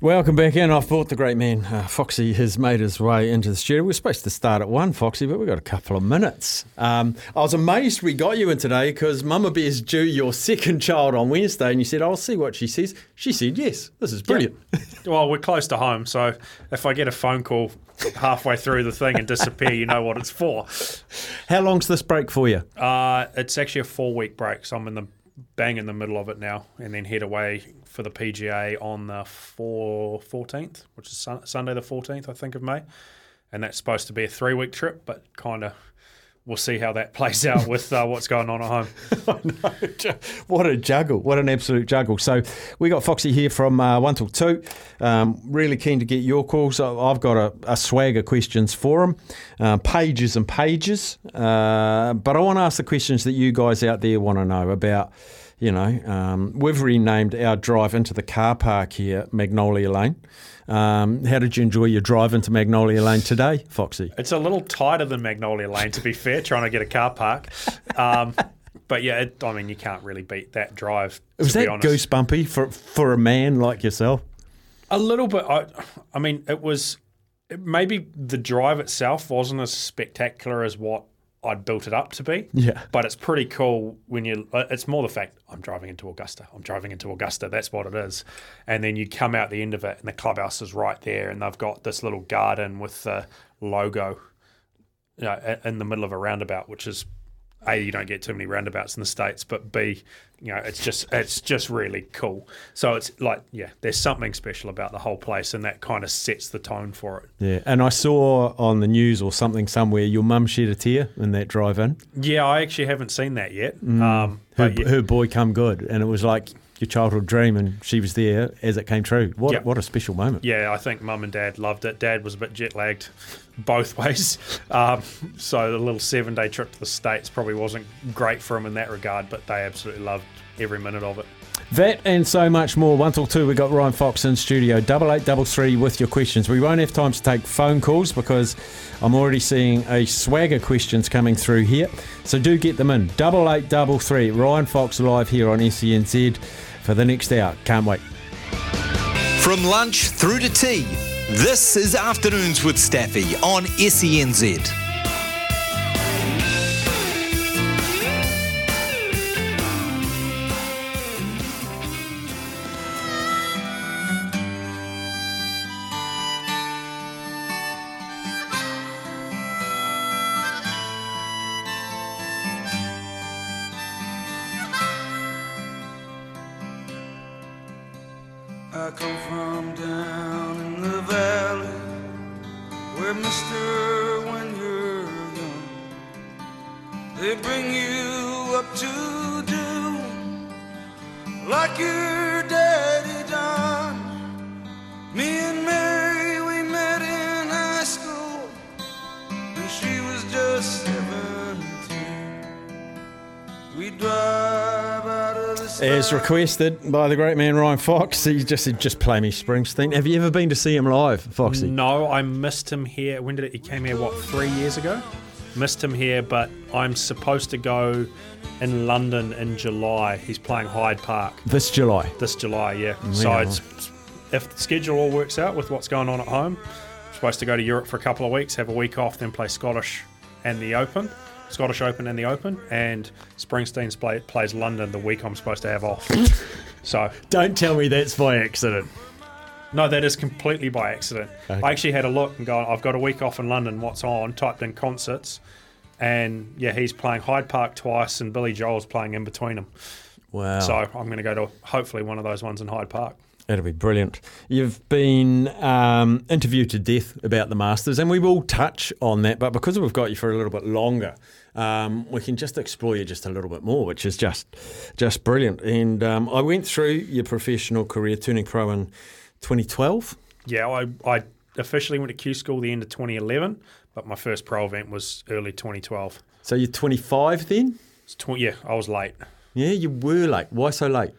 Welcome back in. I've brought the great man, uh, Foxy, has made his way into the studio. We're supposed to start at one, Foxy, but we've got a couple of minutes. Um, I was amazed we got you in today because Mama Bear's due your second child on Wednesday, and you said, I'll see what she says. She said, yes, this is brilliant. Well, we're close to home, so if I get a phone call halfway through the thing and disappear, you know what it's for. How long's this break for you? Uh, it's actually a four week break, so I'm in the bang in the middle of it now, and then head away for the PGA on the four, 14th, which is sun, Sunday the 14th, I think, of May. And that's supposed to be a three week trip, but kind of we'll see how that plays out with uh, what's going on at home. I know. What a juggle. What an absolute juggle. So we got Foxy here from uh, 1 till 2. Um, really keen to get your calls. I've got a, a swag of questions for him, uh, pages and pages. Uh, but I want to ask the questions that you guys out there want to know about. You know, um, we've renamed our drive into the car park here Magnolia Lane. Um, how did you enjoy your drive into Magnolia Lane today, Foxy? It's a little tighter than Magnolia Lane, to be fair, trying to get a car park. Um, but yeah, it, I mean, you can't really beat that drive. To Was be that goosebumpy for, for a man like yourself? A little bit. I, I mean, it was maybe the drive itself wasn't as spectacular as what I'd built it up to be. Yeah. But it's pretty cool when you. uh, It's more the fact I'm driving into Augusta. I'm driving into Augusta. That's what it is. And then you come out the end of it, and the clubhouse is right there, and they've got this little garden with the logo, you know, in the middle of a roundabout, which is a you don't get too many roundabouts in the states, but b you know it's just it's just really cool. So it's like yeah, there's something special about the whole place, and that kind of sets the tone for it. Yeah, and I saw on the news or something somewhere your mum shed a tear in that drive in. Yeah, I actually haven't seen that yet. Um, Her, yeah, her boy come good, and it was like your childhood dream, and she was there as it came true. What Yeah. what a special moment. yeah, I think mum and dad loved it. Dad was a bit jet lagged both ways, um, so the little seven day trip to the states probably wasn't great for him in that regard, but they absolutely loved every minute of it. That and so much more. One till two, we got Ryan Fox in studio. Double eight double three with your questions. We won't have time to take phone calls because I'm already seeing a swagger questions coming through here. So do get them in. Double eight double three. Ryan Fox live here on SENZ for the next hour. Can't wait. From lunch through to tea, this is Afternoons with Staffy on SENZ. The As sky. requested by the great man Ryan Fox, he just said, just play me Springsteen. Have you ever been to see him live, Foxy? No, I missed him here. When did it? He came here what three years ago. Missed him here, but I'm supposed to go in London in July. He's playing Hyde Park This July. this July. Yeah. So Yeah. it's, if the schedule all works out with what's going on at home, I'm supposed to go to Europe for a couple of weeks, have a week off, then play Scottish and the Open, Scottish Open and the Open, and Springsteen's play, plays London the week I'm supposed to have off. so Don't tell me that's by accident. no, that is completely by accident. Okay. I actually had a look and go, I've got a week off in London, what's on? Typed in concerts, and yeah, he's playing Hyde Park twice, and Billy Joel's playing in between them. Wow. So I'm going to go to hopefully one of those ones in Hyde Park. That'll be brilliant. You've been um, interviewed to death about the Masters, and we will touch on that. But because we've got you for a little bit longer, um, we can just explore you just a little bit more, which is just just brilliant. And um, I went through your professional career, turning pro in 2012. Yeah, I, I officially went to Q school the end of 2011, but my first pro event was early 2012. So you're 25 then? Tw- yeah, I was late. Yeah, you were late. Why so late?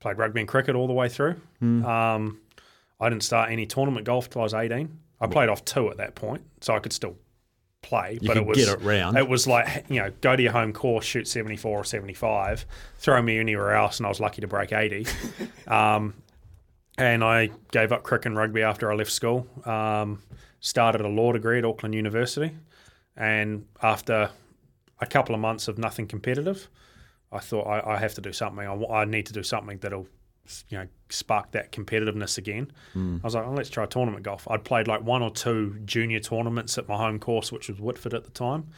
Played rugby and cricket all the way through. Um, I didn't start any tournament golf till I was 18. I played off two at that point, so I could still play. You but it was get it. It was like you know, go to your home course, shoot 74 or 75, throw me anywhere else, and I was lucky to break 80. um, and I gave up cricket and rugby after I left school. Um, started a law degree at Auckland University, and after a couple of months of nothing competitive, I thought I, I have to do something. I, I need to do something that'll, you know, spark that competitiveness again. I was like, oh, let's try tournament golf. I'd played like one or two junior tournaments at my home course, which was Whitford at the time.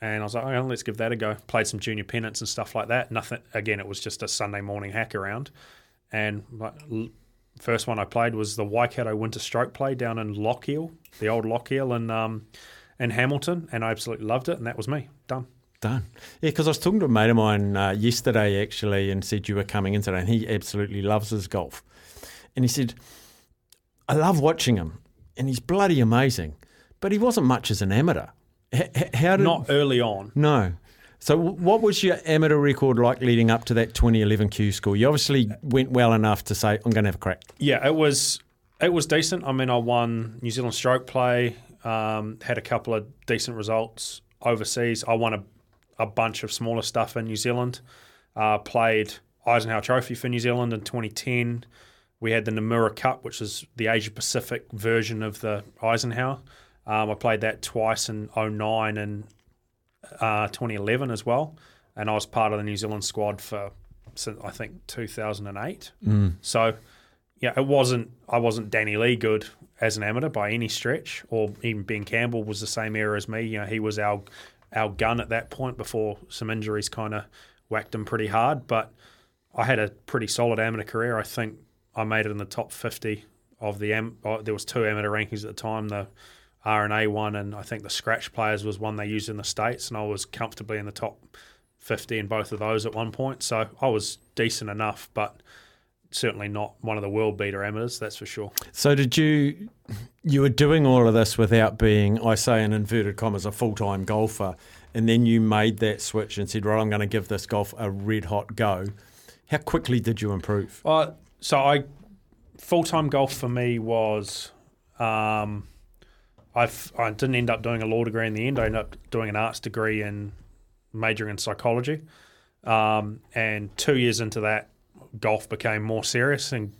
And I was like, oh, let's give that a go. Played some junior pennants and stuff like that. Nothing. Again, it was just a Sunday morning hack around. And like, first one I played was the Waikato Winter Stroke Play down in Lochiel, the old Lochiel in um, in Hamilton, and I absolutely loved it. And that was me done. Done. Yeah, because I was talking to a mate of mine uh, yesterday actually and said you were coming in today, and he absolutely loves his golf. And he said, I love watching him, and he's bloody amazing, but he wasn't much as an amateur. H- how did. Not early on. No. So, w- what was your amateur record like leading up to that 2011 Q school? You obviously went well enough to say, I'm going to have a crack. Yeah, it was it was decent. I mean, I won New Zealand Stroke Play, um, had a couple of decent results overseas. I won a, a bunch of smaller stuff in New Zealand. Uh, played Eisenhower Trophy for New Zealand in 2010. We had the Nomura Cup, which is the Asia Pacific version of the Eisenhower. Um, I played that twice in 09 and uh, 2011 as well. And I was part of the New Zealand squad for, since I think, 2008. So, yeah, it wasn't. I wasn't Danny Lee good as an amateur by any stretch, or even Ben Campbell was the same era as me. You know, he was our our gun at that point before some injuries kind of whacked him pretty hard. But I had a pretty solid amateur career. I think I made it in the top fifty of the am. Oh, there was two amateur rankings at the time. The R and A one, and I think the scratch players was one they used in the states, and I was comfortably in the top fifty in both of those at one point. So I was decent enough, but certainly not one of the world beater amateurs, that's for sure. So, did you. You were doing all of this without being, I say in inverted commas, a full time golfer, and then you made that switch and said, right, I'm going to give this golf a red hot go. How quickly did you improve? Uh, so I full time golf for me was um, I've, I didn't end up doing a law degree in the end. I ended up doing an arts degree and majoring in psychology. Um, and two years into that, golf became more serious and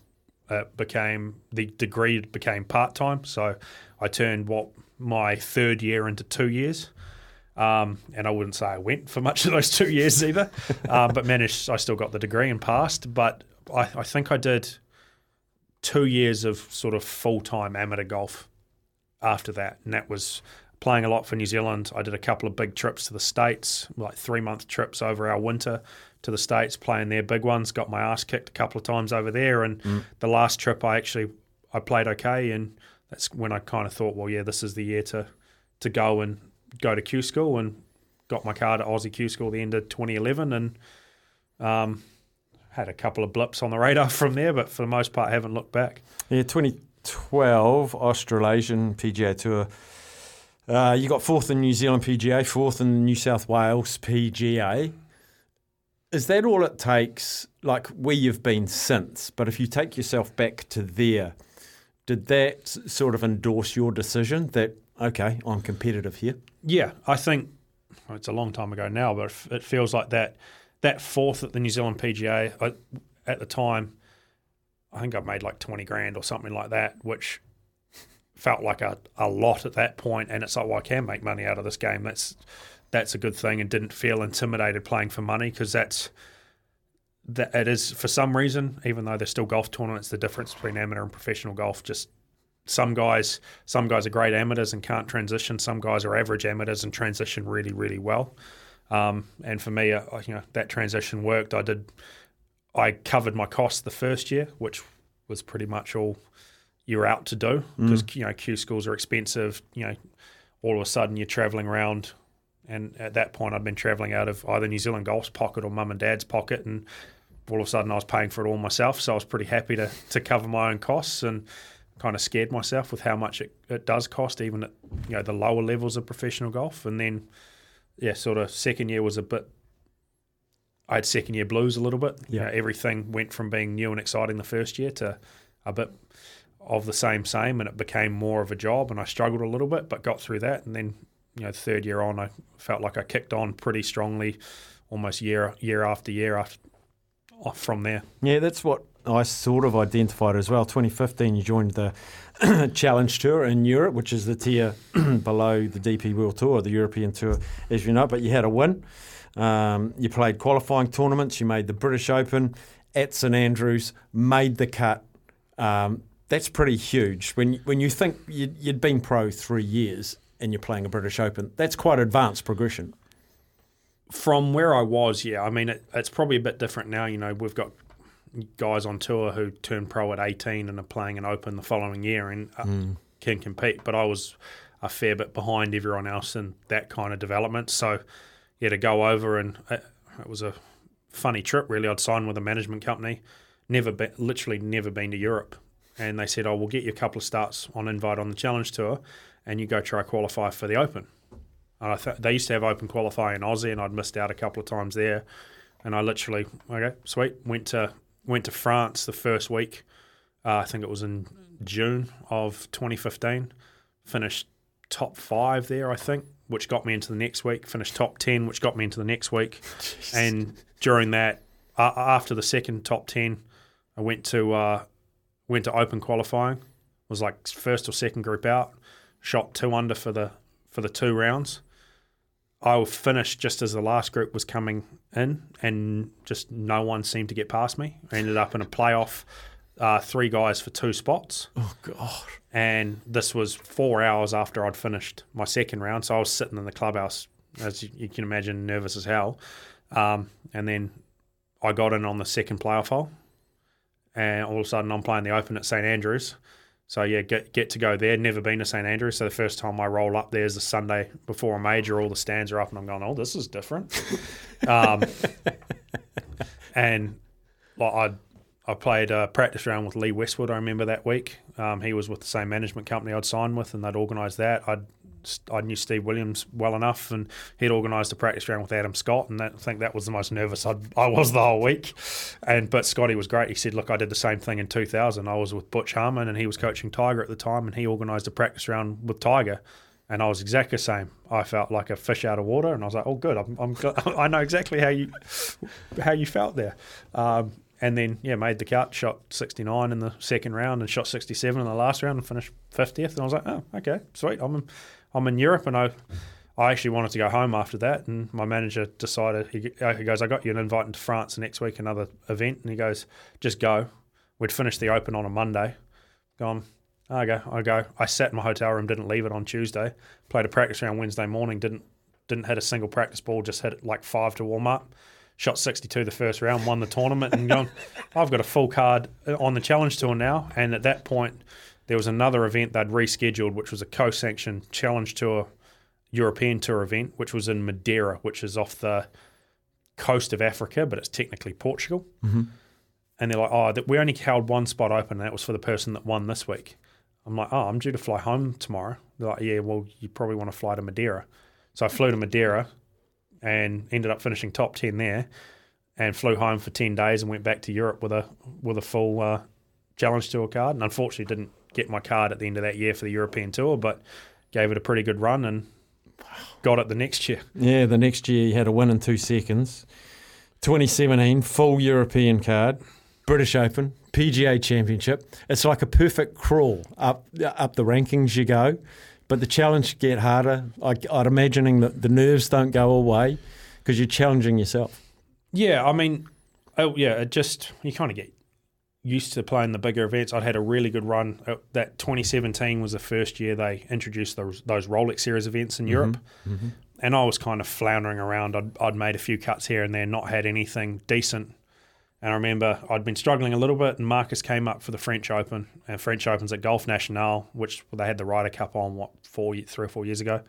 it became the degree became part time. So I turned what my third year into two years. Um, and I wouldn't say I went for much of those two years either, uh, but managed. I still got the degree and passed. But I, I think I did two years of sort of full time amateur golf after that, and that was playing a lot for New Zealand. I did a couple of big trips to the states, like three month trips over our winter to the states, playing their big ones. Got my ass kicked a couple of times over there, and the last trip I actually I played okay, and that's when I kind of thought, well, yeah, this is the year to to go and go to Q school, and got my card at Aussie Q school the end of 2011, and um, had a couple of blips on the radar from there, but for the most part, haven't looked back. Yeah, 2012 Australasian PGA Tour. Uh, you got fourth in New Zealand PGA, fourth in New South Wales PGA. Is that all it takes? Like where you've been since, but if you take yourself back to there, did that sort of endorse your decision that okay, I'm competitive here? Yeah, I think well, it's a long time ago now, but it feels like that that fourth at the New Zealand PGA I, at the time. I think I made like twenty grand or something like that, which felt like a, a lot at that point. And it's like, well, I can make money out of this game. That's that's a good thing, and didn't feel intimidated playing for money because that's that it is for some reason, even though there's still golf tournaments, the difference between amateur and professional golf just some guys some guys are great amateurs and can't transition. Some guys are average amateurs and transition really really well. Um, and for me, uh, you know, that transition worked. I did. I covered my costs the first year, which was pretty much all you're out to do because you know Q schools are expensive. You know, all of a sudden you're traveling around, and at that point I'd been traveling out of either New Zealand Golf's pocket or mum and dad's pocket, and all of a sudden I was paying for it all myself. So I was pretty happy to to cover my own costs and kind of scared myself with how much it, it does cost, even at you know the lower levels of professional golf. And then, yeah, sort of second year was a bit. I had second year blues a little bit. You Yeah. know, everything went from being new and exciting the first year to a bit of the same same, and it became more of a job. And I struggled a little bit, but got through that. And then, you know, third year on, I felt like I kicked on pretty strongly, almost year year after year after off from there. Yeah, that's what I sort of identified as well. 2015, you joined the Challenge Tour in Europe, which is the tier below the DP World Tour, the European Tour, as you know. But you had a win. Um, you played qualifying tournaments. You made the British Open at St Andrews, made the cut. Um, that's pretty huge. When when you think you'd, you'd been pro three years and you're playing a British Open, that's quite advanced progression. From where I was, yeah. I mean, it, it's probably a bit different now. You know, we've got guys on tour who turn pro at 18 and are playing an Open the following year and uh, can compete. But I was a fair bit behind everyone else in that kind of development. So, yeah, to go over and it, it was a funny trip. Really, I'd signed with a management company, never been, literally never been to Europe, and they said, "Oh, we'll get you a couple of starts on invite on the Challenge Tour, and you go try qualify for the Open." And I th- they used to have Open qualify in Aussie, and I'd missed out a couple of times there. And I literally, okay, sweet, went to went to France the first week. Uh, I think it was in June of 2015. Finished top five there, I think, which got me into the next week. Finished top 10, which got me into the next week. And during that, uh, after the second top 10, I went to uh, went to open qualifying. Was like first or second group out. Shot two under for the for the two rounds. I finished just as the last group was coming in, and just no one seemed to get past me. I ended up in a playoff, uh, three guys for two spots. Oh God! And this was four hours after I'd finished my second round. So I was sitting in the clubhouse, as you, you can imagine, nervous as hell. Um, and then I got in on the second playoff hole. And all of a sudden, I'm playing the Open at St Andrews. So yeah, get get to go there. Never been to St Andrews, so the first time I roll up there is the Sunday before a major. All the stands are up, and I'm going, "Oh, this is different." um, and like I, I played a practice round with Lee Westwood. I remember that week. Um, he was with the same management company I'd signed with, and they'd organised that. I'd I knew Steve Williams well enough, and he'd organised a practice round with Adam Scott, and that, I think that was the most nervous I'd, I was the whole week. And but Scotty was great. He said, "Look, I did the same thing in 2000. I was with Butch Harmon, and he was coaching Tiger at the time, and he organised a practice round with Tiger." And I was exactly the same. I felt like a fish out of water, and I was like, "Oh, good. I'm, I'm I know exactly how you how you felt there." Um, and then yeah, made the cut, shot 69 in the second round, and shot 67 in the last round, and finished 50th. And I was like, "Oh, okay, sweet. I'm I'm in Europe, and I I actually wanted to go home after that, and my manager decided he, he goes, "I got you an invite into France next week, another event," and he goes, "Just go." We'd finished the Open on a Monday. Gone. I go. I go. I sat in my hotel room, didn't leave it on Tuesday. Played a practice round Wednesday morning. Didn't didn't hit a single practice ball. Just hit like five to warm up. Shot 62 the first round, won the tournament, and gone. I've got a full card uh, on the Challenge Tour now. And at that point, there was another event they'd rescheduled, which was a co-sanctioned Challenge Tour European Tour event, which was in Madeira, which is off the coast of Africa, but it's technically Portugal. Mm-hmm. And they're like, oh, that we only held one spot open, and that was for the person that won this week. I'm like, oh, I'm due to fly home tomorrow. They're like, yeah, well, you probably want to fly to Madeira. So I flew to Madeira and ended up finishing top 10 there and flew home for 10 days and went back to Europe with a with a full uh, Challenge Tour card. And unfortunately, didn't get my card at the end of that year for the European Tour, but gave it a pretty good run and got it the next year. Yeah, the next year you had a win in two seconds. 2017, full European card, British Open, PGA Championship. It's like a perfect crawl up up the rankings you go, but the challenge get harder. I, I'd imagining that the nerves don't go away because you're challenging yourself. Yeah, I mean, oh yeah, it just you kind of get used to playing the bigger events. I'd had a really good run. Uh, That 2017 was the first year they introduced those those Rolex Series events in mm-hmm. Europe, mm-hmm. and I was kind of floundering around. I'd, I'd made a few cuts here and there, not had anything decent. And I remember I'd been struggling a little bit, and Marcus came up for the French Open, and French Open's at Golf National, which they had the Ryder Cup on what four, three or four years ago,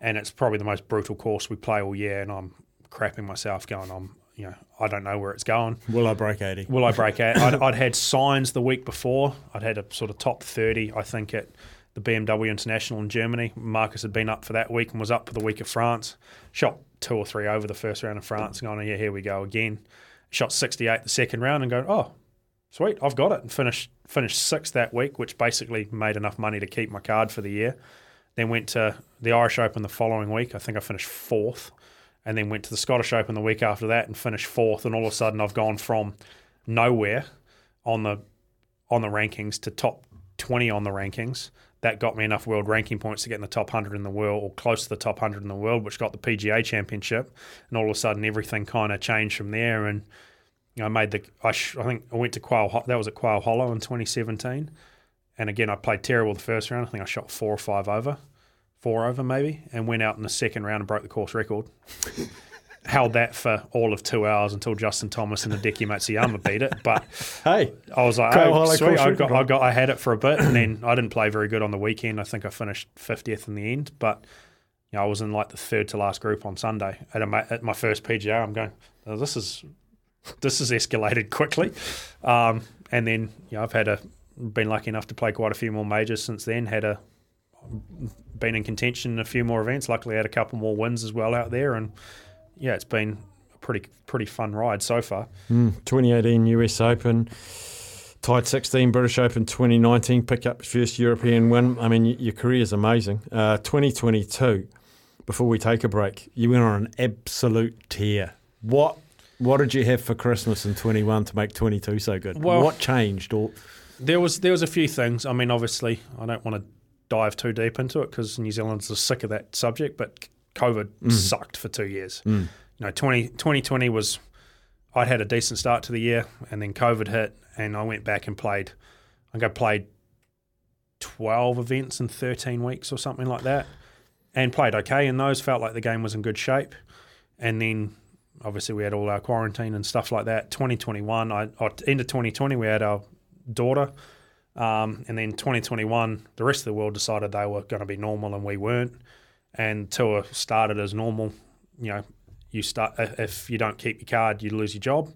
and it's probably the most brutal course we play all year. And I'm crapping myself, going, I'm, you know, I don't know where it's going. Will I break 80? Will I break out? I'd, I'd had signs the week before. I'd had a sort of top 30, I think, at the BMW International in Germany. Marcus had been up for that week and was up for the week of France. Shot two or three over the first round of France, going, oh, yeah, here we go again. Shot 68 the second round and going, oh, sweet, I've got it. And finished, finished sixth that week, which basically made enough money to keep my card for the year. Then went to the Irish Open the following week. I think I finished fourth and then went to the Scottish Open the week after that and finished fourth. And all of a sudden, I've gone from nowhere. on the on the rankings to top 20 on the rankings. That got me enough world ranking points to get in the top 100 in the world or close to the top 100 in the world, which got the PGA championship. And all of a sudden, everything kind of changed from there. And you know, I made the, I, sh- I think I went to Quail, that was at Quail Hollow in 2017. And again, I played terrible the first round. I think I shot four or five over, four over maybe, and went out in the second round and broke the course record. Held that for all of two hours until Justin Thomas and the Hideki Matsuyama beat it. But Hey, I was like, oh, sweet. I got, I got, I had it for a bit, and then I didn't play very good on the weekend. I think I finished fiftieth in the end, but you know, I was in like the third to last group on Sunday at, a, at my first PGA. I'm going, oh, this is this has escalated quickly, um, and then you know, I've had a been lucky enough to play quite a few more majors since then. Had a been in contention in a few more events. Luckily, had a couple more wins as well out there, and yeah, it's been a pretty pretty fun ride so far. 2018 US Open, tied 16 British Open 2019, pick up first European win. I mean, your career is amazing. Uh, 2022, before we take a break, you went on an absolute tear. What what did you have for Christmas in 21 to make 22 so good? Well- what changed? Or There was there was a few things. I mean, obviously, I don't want to dive too deep into it because New Zealanders are sick of that subject. But COVID mm. sucked for two years. Mm. You know, 20, 2020 was I'd had a decent start to the year, and then COVID hit, and I went back and played. I think I played twelve events in thirteen weeks or something like that, and played okay in those. Felt like the game was in good shape, and then obviously we had all our quarantine and stuff like that. 2021, I, I end of 2020, we had our daughter. Um, and then 2021, the rest of the world decided they were going to be normal and we weren't. And tour started as normal. You know, you start if you don't keep your card, you lose your job.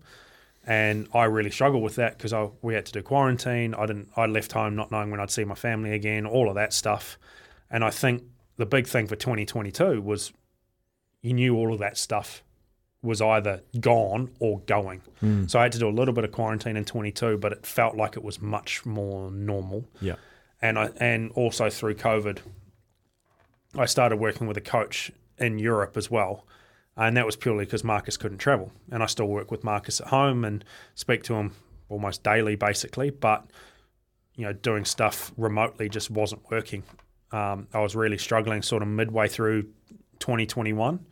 And I really struggled with that because we had to do quarantine. I didn't. I left home not knowing when I'd see my family again. All of that stuff. And I think the big thing for 2022 was you knew all of that stuff was either gone or going. So I had to do a little bit of quarantine in 22, but it felt like it was much more normal. yeah, And I and also through COVID, I started working with a coach in Europe as well. And that was purely because Marcus couldn't travel. And I still work with Marcus at home and speak to him almost daily, basically. But, you know, doing stuff remotely just wasn't working. Um, I was really struggling sort of midway through 2021.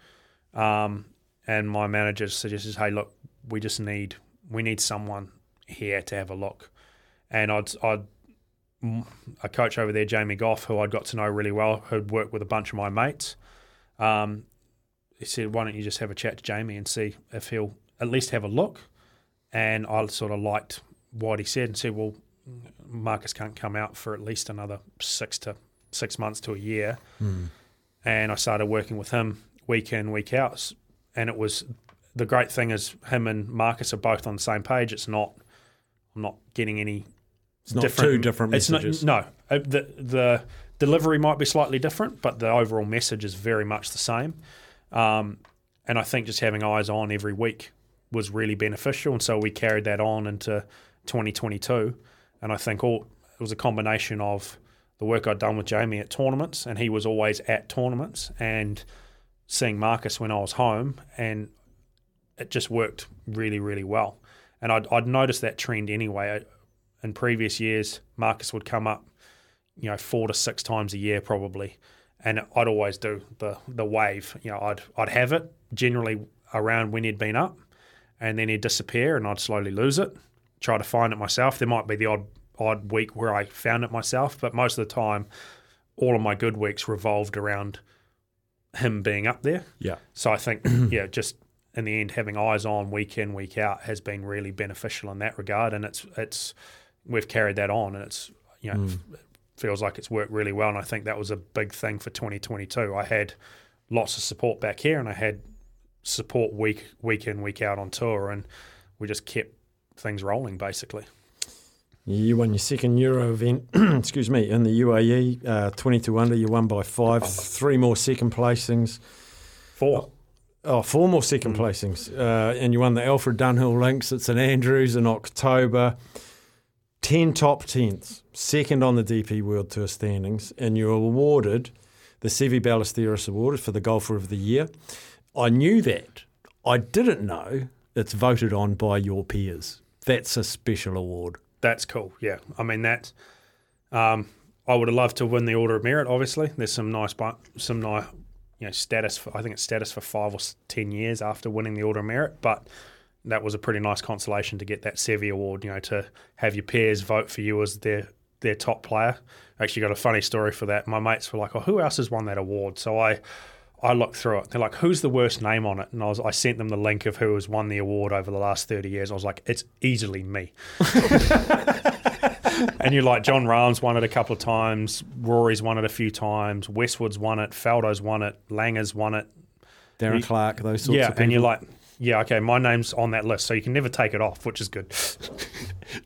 Um, and my manager suggested, hey, look, we just need, we need someone here to have a look. And I'd, I'd a coach over there, Jamie Gough, who I'd got to know really well, who'd worked with a bunch of my mates. Um, he said, "Why don't you just have a chat to Jamie and see if he'll at least have a look?" And I sort of liked what he said and said, "Well, Marcus can't come out for at least another six to six months to a year." And I started working with him week in, week out, and it was the great thing is him and Marcus are both on the same page. It's not I'm not getting any it's not two different it's messages. Not, no, Uh, the the delivery might be slightly different, but the overall message is very much the same. Um, and I think just having eyes on every week was really beneficial, and so we carried that on into 2022. And I think all it was a combination of the work I'd done with Jamie at tournaments, and he was always at tournaments, and seeing Marcus when I was home, and it just worked really, really well. And I'd, I'd noticed that trend anyway. In previous years, Marcus would come up, you know, four to six times a year probably, and I'd always do the the wave. You know, I'd I'd have it generally around when he'd been up, and then he'd disappear, and I'd slowly lose it. Try to find it myself. There might be the odd odd week where I found it myself, but most of the time, all of my good weeks revolved around him being up there. Yeah. So I think, yeah, just in the end, having eyes on week in, week out has been really beneficial in that regard, and it's it's we've carried that on, and it's you know mm. f- feels like it's worked really well, and I think that was a big thing for 2022. I had lots of support back here, and I had support week week in, week out on tour, and we just kept things rolling basically. You won your second Euro event, excuse me, in the UAE, uh, 22 under. You won by five, three more second placings. Four. Oh, four more second placings. Uh, and you won the Alfred Dunhill Links at St Andrews in October. 10 top tens, second on the DP World Tour standings. And you were awarded the Seve Ballesteros Award for the Golfer of the Year. I knew that. I didn't know it's voted on by your peers. That's a special award. That's cool. Yeah, I mean that. Um, I would have loved to win the Order of Merit. Obviously, there's some nice, some nice, you know, status. For, I think it's status for five or ten years after winning the Order of Merit. But that was a pretty nice consolation to get that Seve Award. You know, to have your peers vote for you as their their top player. Actually, got a funny story for that. My mates were like, "Oh, who else has won that award?" So I. I looked through it. They're like, "Who's the worst name on it?" And I was, I sent them the link of who has won the award over the last thirty years. I was like, "It's easily me." and you're like, Jon Rahm's won it a couple of times, Rory's won it a few times, Westwood's won it, Faldo's won it, Langer's won it. Darren You- Clarke, those sorts yeah, of people. and you're like, yeah, okay, my name's on that list, so you can never take it off, which is good.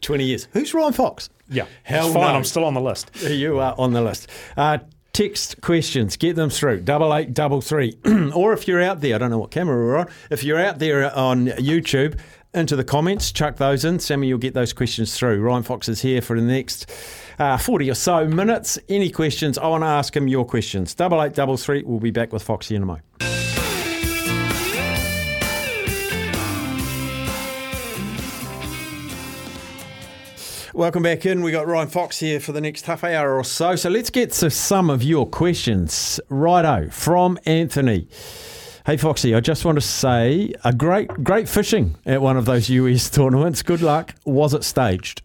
20 years. Who's Ryan Fox? Yeah, Hell it's fine. no. I'm still on the list. You are on the list. Uh, text questions, get them through. Double eight double three. or if you're out there, I don't know what camera we're on. If you're out there on YouTube, into the comments, chuck those in. Sammy, you'll get those questions through. Ryan Fox is here for the next uh, 40 or so minutes. Any questions? I want to ask him your questions. Double eight double three. We'll be back with Foxy in a moment. Welcome back in. We got Ryan Fox here for the next half hour or so. So let's get to some of your questions. Righto, from Anthony. Hey Foxy, I just want to say a great, great fishing at one of those US tournaments. Good luck. Was it staged?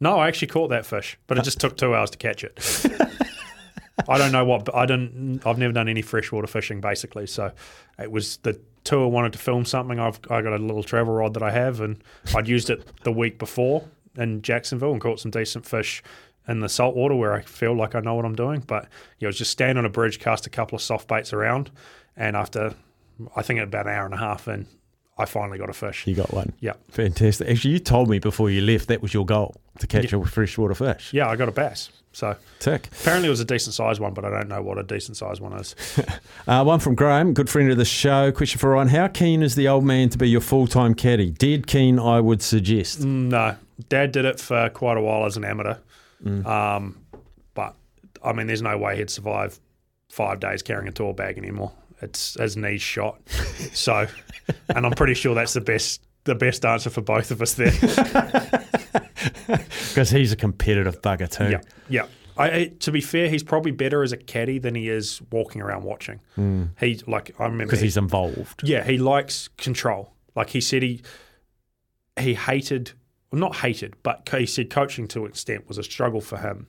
No, I actually caught that fish, but it just took two hours to catch it. I don't know what. I don't. I've never done any freshwater fishing, basically. So it was the tour wanted to film something. I've I got a little travel rod that I have, and I'd used it the week before in Jacksonville and caught some decent fish in the saltwater where I feel like I know what I'm doing. But yeah, I was just stand on a bridge, cast a couple of soft baits around, and after I think about an hour and a half and I finally got a fish. You got one. Yeah, Fantastic. Actually, you told me before you left that was your goal to catch a freshwater fish. yeah, I got a bass. So Tick. apparently it was a decent sized one, but I don't know what a decent sized one is. Uh, one from Graham, good friend of the show. Question for Ryan: How keen is the old man to be your full-time caddy? Dead keen, I would suggest. No, Dad did it for quite a while as an amateur, um, but I mean, there's no way he'd survive five days carrying a tour bag anymore. It's his knees shot, so, and I'm pretty sure that's the best the best answer for both of us there. Because he's a competitive bugger too. yeah, yeah. I, to be fair, he's probably better as a caddy than he is walking around watching. He like I remember Because he- he's involved. Yeah, he likes control. Like he said, he he hated, well, not hated, but he said coaching to an extent was a struggle for him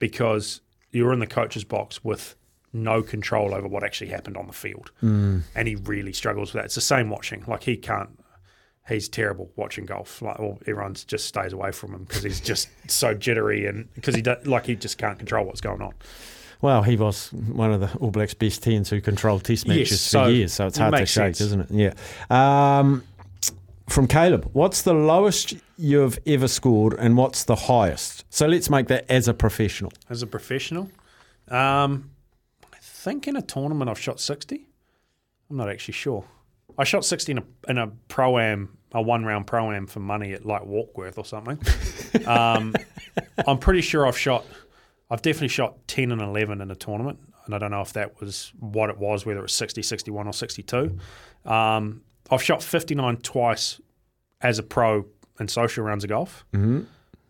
because you were in the coach's box with no control over what actually happened on the field, mm. and he really struggles with that. It's the same watching. Like he can't. He's terrible watching golf. Like, well, everyone just stays away from him because he's just so jittery and because he do, like he just can't control what's going on. Well, he was one of the All Blacks' best tens who controlled Test Yes, matches so for years, so it's it hard to makes shake, sense. isn't it? Yeah. Um, from Caleb, what's the lowest you've ever scored, and what's the highest? So let's make that as a professional. as a professional. Um, I think in a tournament I've shot 60. I'm not actually sure. I shot 60 in a, in a pro am, a one round pro am for money at like Warkworth or something. um, I'm pretty sure I've shot, I've definitely shot 10 and 11 in a tournament. And I don't know if that was what it was, whether it was 60, 61, or 62. Um, I've shot 59 twice as a pro in social rounds of golf. Mm-hmm.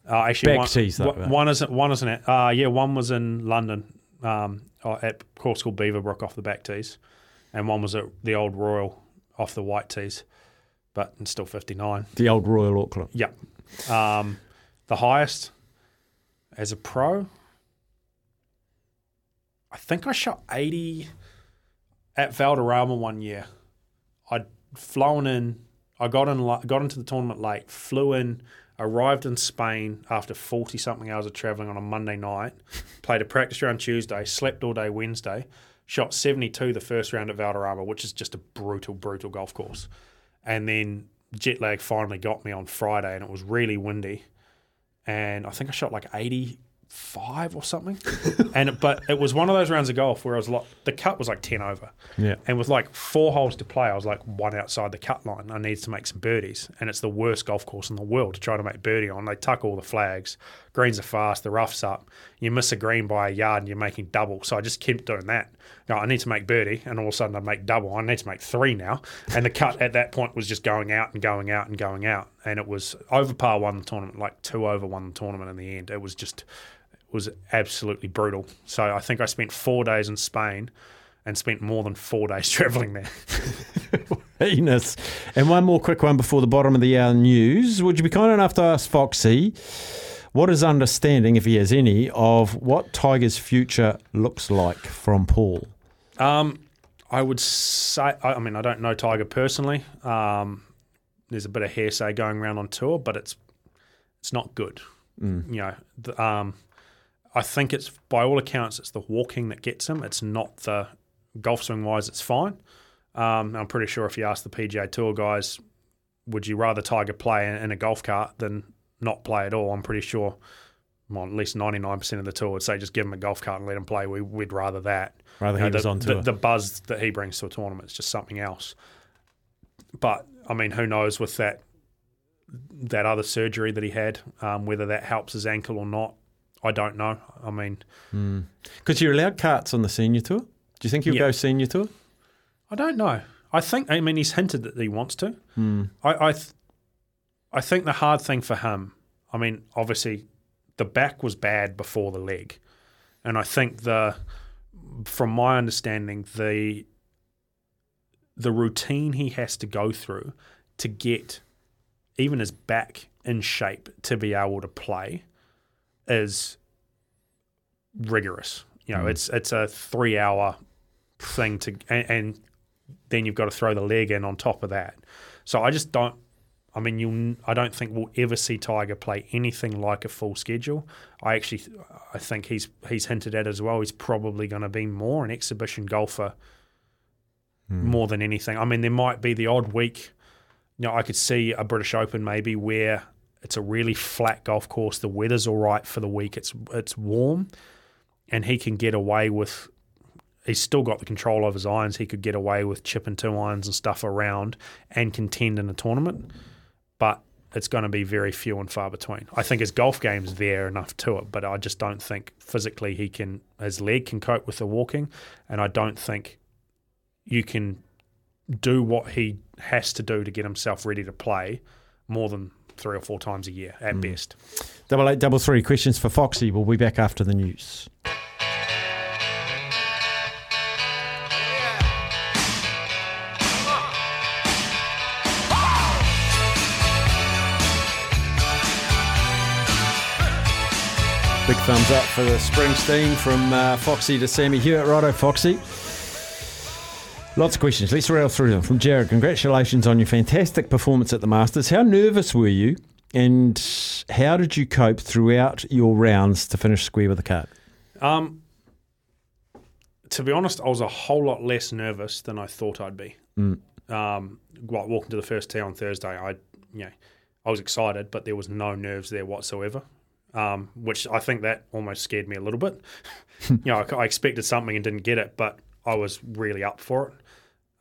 Uh, actually, Back one, tees, though, one- one isn't. One isn't. At, uh, yeah, one was in London um, uh, at a course called Beaverbrook off the back tees, and one was at the Old Royal off the white tees, but it's still fifty nine. The old Royal Auckland. Yeah, um, the highest as a pro. I think I shot eighty at Valderrama one year. Flown in. I got in. Got into the tournament late. Flew in. Arrived in Spain after forty something hours of traveling on a Monday night. Played a practice round Tuesday. Slept all day Wednesday. Shot seventy two the first round at Valderrama, which is just a brutal, brutal golf course. And then jet lag finally got me on Friday, and it was really windy. And I think I shot like eighty five or something. and but it was one of those rounds of golf where I was like, the cut was like ten over. Yeah. And with like four holes to play, I was like one outside the cut line. I needed to make some birdies, and it's the worst golf course in the world to try to make birdie on. They tuck all the flags, greens are fast, the rough's up. You miss a green by a yard and you're making double. So I just kept doing that. You know, I need to make birdie, and all of a sudden I make double. I need to make three now. And the cut at that point was just going out and going out and going out. And it was over par won the tournament, like two over won the tournament in the end. It was just, it was absolutely brutal. So I think I spent four days in Spain and spent more than four days traveling there. Venus. And one more quick one before the bottom of the hour news. Would you be kind enough to ask Foxy what his understanding, if he has any, of what Tiger's future looks like from Paul? Um, I would say, I mean, I don't know Tiger personally. Um, there's a bit of hearsay going around on tour, but it's it's not good. You know, the, um, I think it's by all accounts, it's the walking that gets him. It's not the golf swing wise. It's fine. Um, I'm pretty sure if you ask the PGA Tour guys, would you rather Tiger play in, in a golf cart than not play at all? I'm pretty sure. Well, at least 99% of the tour would say just give him a golf cart and let him play. We, we'd rather that. Rather he the, was on tour. the buzz that he brings to a tournament is just something else. But I mean, who knows with that that other surgery that he had, um, whether that helps his ankle or not, I don't know. I mean, Because you're allowed carts on the senior tour. Do you think he'll Yeah. go senior tour? I don't know. I think. I mean, he's hinted that he wants to. I I, th- I think the hard thing for him. I mean, obviously, the back was bad before the leg, and I think the, from my understanding, the the routine he has to go through to get even his back in shape to be able to play is rigorous. You know, mm. it's it's a three hour thing to and, and then you've got to throw the leg in on top of that. So I just don't. I mean, you. I don't think we'll ever see Tiger play anything like a full schedule. I actually, I think he's he's hinted at as well. He's probably going to be more an exhibition golfer hmm. more than anything. I mean, there might be the odd week. You know, I could see a British Open maybe where it's a really flat golf course. The weather's all right for the week. It's it's warm, and he can get away with he's still got the control of his irons. He could get away with chip and two irons and stuff around and contend in a tournament, but it's going to be very few and far between. I think his golf game's there enough to it, but I just don't think physically he can. His leg can cope with the walking, and I don't think you can do what he has to do to get himself ready to play more than three or four times a year at hmm. best. Double eight, double three questions for Foxy. We'll be back after the news. Big thumbs up for the Springsteen from uh, Foxy to Sammy Hewitt. Righto, Foxy. Lots of questions. Let's rail through them. From Jared, congratulations on your fantastic performance at the Masters. How nervous were you, and how did you cope throughout your rounds to finish square with the cut? Um, to be honest, I was a whole lot less nervous than I thought I'd be. Um, walking to the first tee on Thursday, I, you know, I was excited, but there was no nerves there whatsoever. Um, which I think that almost scared me a little bit. you know, I, I expected something and didn't get it, but I was really up for it.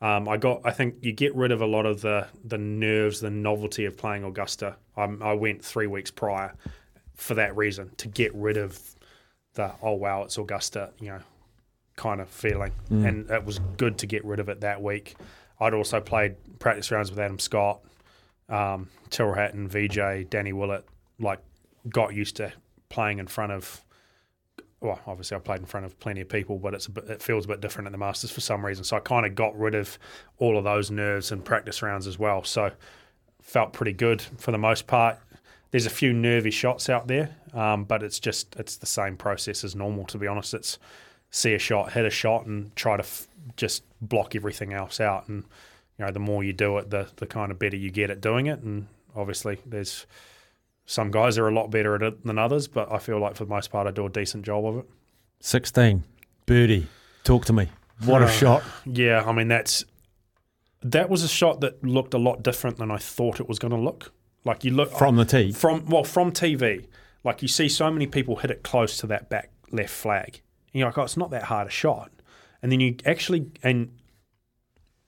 Um, I got. I think you get rid of a lot of the the nerves, the novelty of playing Augusta. Um, I went three weeks prior for that reason to get rid of the oh wow it's Augusta you know kind of feeling, and it was good to get rid of it that week. I'd also played practice rounds with Adam Scott, um, Hatton, VJ, Danny Willett. Like got used to playing in front of. Well, obviously, I played in front of plenty of people, but it's bit, it feels a bit different at the Masters for some reason. So I kind of got rid of all of those nerves and practice rounds as well. So felt pretty good for the most part. There's a few nervy shots out there, um, but it's just it's the same process as normal. To be honest, it's see a shot, hit a shot, and try to f- just block everything else out. And you know, the more you do it, the the kind of better you get at doing it. And obviously, there's some guys are a lot better at it than others, but I feel like for the most part, I do a decent job of it. 16. Birdie. Talk to me. What a Uh, shot. Yeah, I mean that's that was a shot that looked a lot different than I thought it was going to look. Like you look From the tee. from well from TV, like you see so many people hit it close to that back left flag. And you're like, oh, it's not that hard a shot. And then you actually and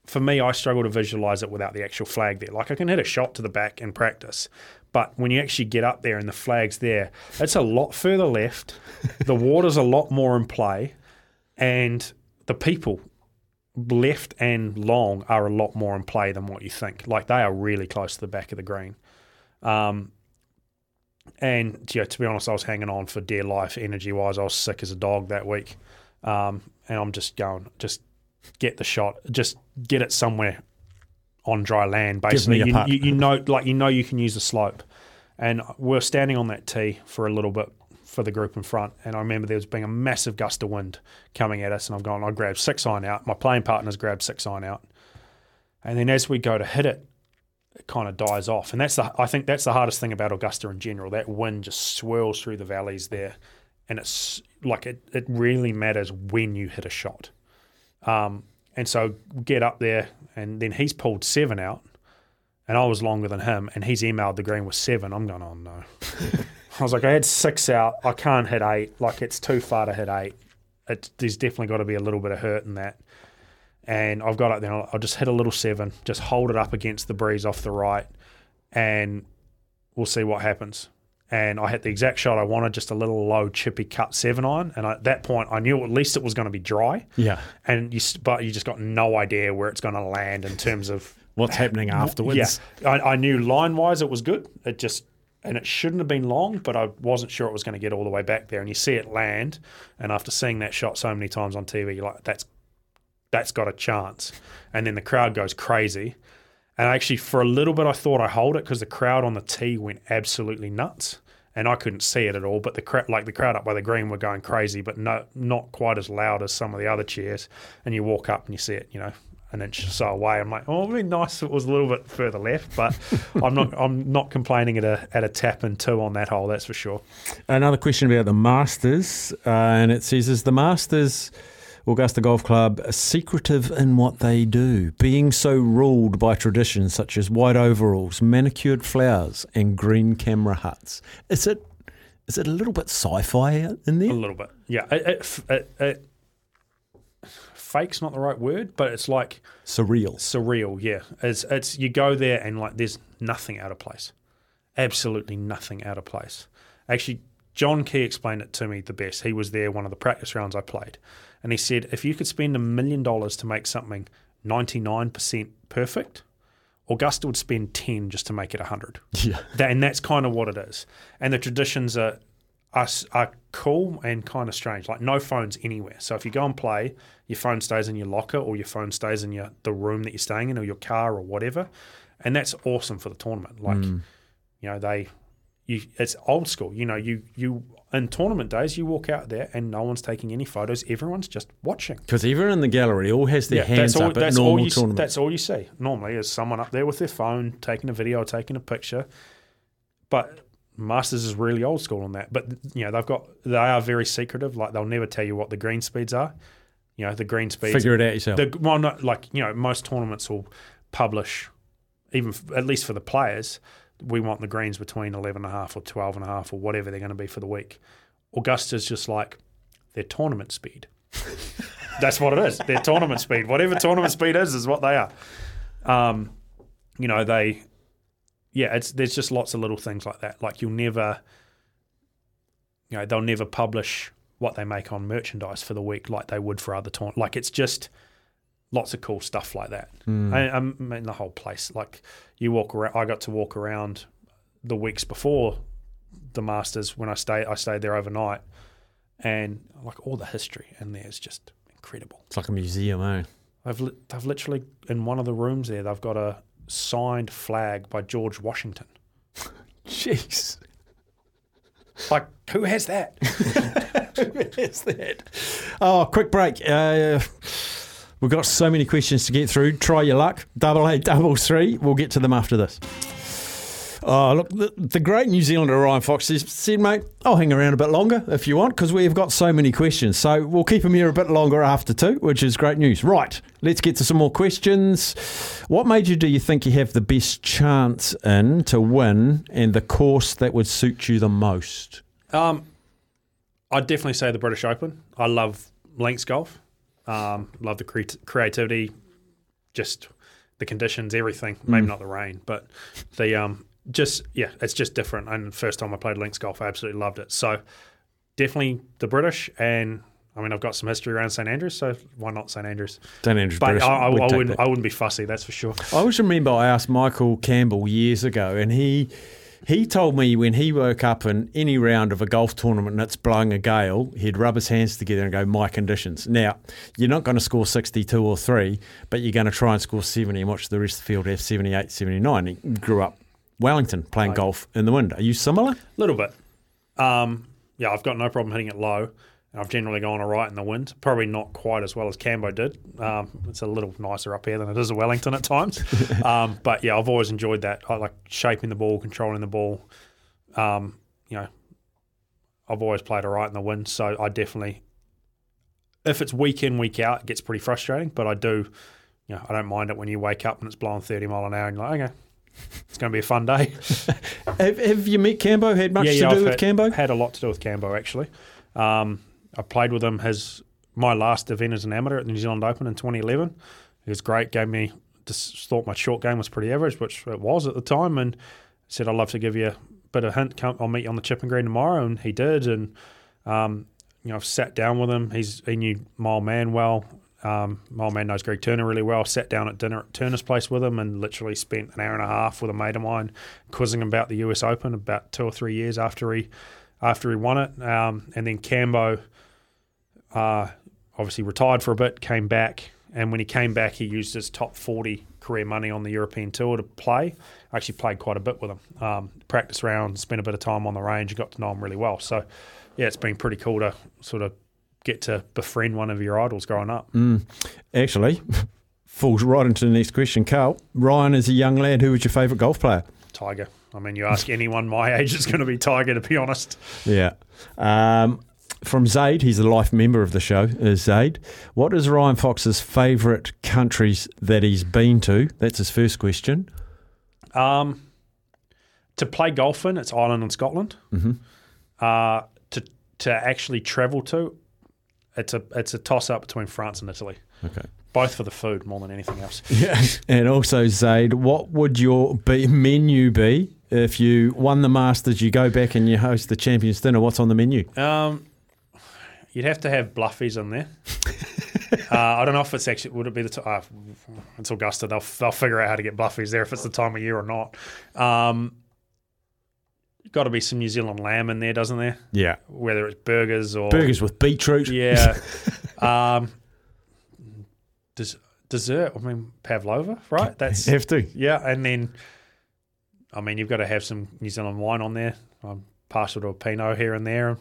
for me, I struggle to visualize it without the actual flag there. Like I can hit a shot to the back in practice, But when you actually get up there and the flag's there, it's a lot further left. the water's a lot more in play, and the people left and long are a lot more in play than what you think. Like they are really close to the back of the green. Um, and yeah, to be honest, I was hanging on for dear life, energy wise. I was sick as a dog that week, um, and I'm just going, just get the shot, just get it somewhere on dry land. Basically, you, you, you know, like you know, you can use the slope. And we're standing on that tee for a little bit for the group in front, and I remember there was being a massive gust of wind coming at us, and I've gone, I grabbed six iron out. My playing partners grabbed six iron out, and then as we go to hit it, it kind of dies off. And that's the I think that's the hardest thing about Augusta in general. That wind just swirls through the valleys there, and it's like it it really matters when you hit a shot. Um, and so get up there, and then he's pulled seven out, and I was longer than him, and he's emailed the green with seven. I'm going, oh no. I was like, I had six out. I can't hit eight. Like it's too far to hit eight. It, there's definitely got to be a little bit of hurt in that. And I've got it then. I'll, I'll just hit a little seven, just hold it up against the breeze off the right, and we'll see what happens. And I hit the exact shot I wanted, just a little low chippy cut seven iron. And at that point, I knew at least it was going to be dry. Yeah. And you, but you just got no idea where it's going to land in terms of What's happening afterwards? yeah, I, I knew line wise it was good. It just and it shouldn't have been long, but I wasn't sure it was going to get all the way back there. And you see it land, and after seeing that shot so many times on TV, you're like, that's that's got a chance. And then the crowd goes crazy. And actually, for a little bit, I thought I hold it because the crowd on the tee went absolutely nuts, and I couldn't see it at all. But the crowd, like the crowd up by the green, were going crazy, but no, not quite as loud as some of the other cheers. And you walk up and you see it, you know, an inch or so away. I'm like, oh, it'd be nice if it was a little bit further left, but I'm not. I'm not complaining at a at a tap and two on that hole. That's for sure. Another question about the Masters, uh, and it says, "Is the Masters Augusta Golf Club secretive in what they do, being so ruled by traditions such as white overalls, manicured flowers, and green camera huts? Is it is it a little bit sci-fi in there? A little bit, yeah. It, it, it, fake's not the right word, but it's like Surreal. surreal. Yeah, it's it's you go there and like there's nothing out of place, absolutely nothing out of place. Actually, John Key explained it to me the best. He was there one of the practice rounds I played, and he said if you could spend a million dollars to make something ninety nine percent perfect, Augusta would spend ten just to make it hundred. Yeah. That, and that's kind of what it is. And the traditions are, are are cool and kind of strange. Like no phones anywhere. So if you go and play, your phone stays in your locker or your phone stays in your the room that you're staying in or your car or whatever. And that's awesome for the tournament. Like mm. you know they. You, it's old school, you know. You you in tournament days, you walk out there and no one's taking any photos. Everyone's just watching. Because everyone in the gallery all has their hands that's all. up at That's all normal you. tournaments. That's all you see. Normally, is someone up there with their phone taking a video, taking a picture. But Masters is really old school on that. But you know, they've got they are very secretive. Like they'll never tell you what the green speeds are. You know, the green speeds. Figure it out yourself. The, well, not like you know, most tournaments will publish, even f- at least for the players. We want the greens between 11 and a half or 12 and a half or whatever they're going to be for the week. Augusta's just like their tournament speed. That's what it is. Their tournament speed. Whatever tournament speed is, is what they are. Um, you know, they, yeah, it's there's just lots of little things like that. Like you'll never, you know, they'll never publish what they make on merchandise for the week like they would for other tournaments. Like it's just lots of cool stuff like that. I, I mean, the whole place. Like you walk around. I got to walk around the weeks before the Masters when I stayed. I stayed there overnight, and like all the history in there is just incredible. it's like a museum, eh? They've li- they've literally in one of the rooms there. They've got a signed flag by George Washington. Jeez. Like who has that? Is that? Oh, quick break. Uh, we've got so many questions to get through. Try your luck. Double eight, double three. We'll get to them after this. Oh, look, the, the great New Zealander Ryan Fox says, said, mate, I'll hang around a bit longer if you want because we've got so many questions. So we'll keep him here a bit longer after two, which is great news. Right, let's get to some more questions. What major do you think you have the best chance in to win and the course that would suit you the most? Um, I'd definitely say the British Open. I love links golf. Um, love the cre- creativity, just the conditions, everything. Maybe not the rain, but the um, just yeah, it's just different. And first time I played links golf, I absolutely loved it. So definitely the British, and I mean I've got some history around St Andrews, so why not St Andrews? St Andrews But British. I, I, I wouldn't that. I wouldn't be fussy, that's for sure. I always remember I asked Michael Campbell years ago, and he he told me when he woke up in any round of a golf tournament and it's blowing a gale, he'd rub his hands together and go, "My conditions." Now you're not going to score 62 or three, but you're going to try and score 70 and watch the rest of the field have 78, 79. He grew up Wellington playing golf in the wind. Are you similar? A little bit. Um, yeah, I've got no problem hitting it low. I've generally gone all right in the wind. Probably not quite as well as Cambo did. Um, it's a little nicer up here than it is at Wellington at times. um, but yeah, I've always enjoyed that. I like shaping the ball, controlling the ball. Um, you know, I've always played all right in the wind. So I definitely, if it's week in, week out, it gets pretty frustrating. But I do, you know, I don't mind it when you wake up and it's blowing 30 mile an hour and you're like, okay, it's going to be a fun day. Have, have you met Cambo? Had much to do I've with had, Cambo? Had a lot to do with Cambo actually. Um, I played with him. His my last event as an amateur at the New Zealand Open in 2011. He was great. Gave me just thought my short game was pretty average, which it was at the time, and said I'd love to give you a bit of hint. Come, I'll meet you on the chipping green tomorrow, and he did. And um, you know, I've sat down with him. He's he knew Mile Man well. Um, Mile Man knows Greg Turner really well. Sat down at dinner at Turner's place with him, and literally spent an hour and a half with a mate of mine, quizzing him about the U.S. Open about two or three years after he after he won it. Um, and then Cambo, uh, obviously retired for a bit, came back, and when he came back, he used his top 40 career money on the European tour to play. I actually played quite a bit with him, um, practice rounds, spent a bit of time on the range, got to know him really well. So, yeah, it's been pretty cool to sort of get to befriend one of your idols growing up. Actually, falls right into the next question. Carl, Ryan, as a young lad, who was your favourite golf player? Tiger. I mean, you ask anyone my age, it's going to be Tiger, to be honest. Yeah. Um, from Zaid, he's a life member of the show, is Zaid. What is Ryan Fox's favourite countries that he's been to? That's his first question. Um, to play golf in, it's Ireland and Scotland. Mm-hmm. Uh, to to actually travel to, it's a it's a toss up between France and Italy. Okay. Both for the food more than anything else. Yeah. And also, Zaid, what would your be, menu be if you won the Masters, you go back and you host the Champions Dinner? What's on the menu? Um, you'd have to have bluffies in there. uh, I don't know if it's actually would it be the t- uh, it's Augusta. They'll they'll figure out how to get bluffies there if it's the time of year or not. Um, got to be some New Zealand lamb in there, doesn't there? Yeah. Whether it's burgers or Burgers with beetroot. Yeah. um, des- dessert. I mean pavlova, right? That's Have to. yeah, and then I mean you've got to have some New Zealand wine on there. I'm partial to a Pinot here and there,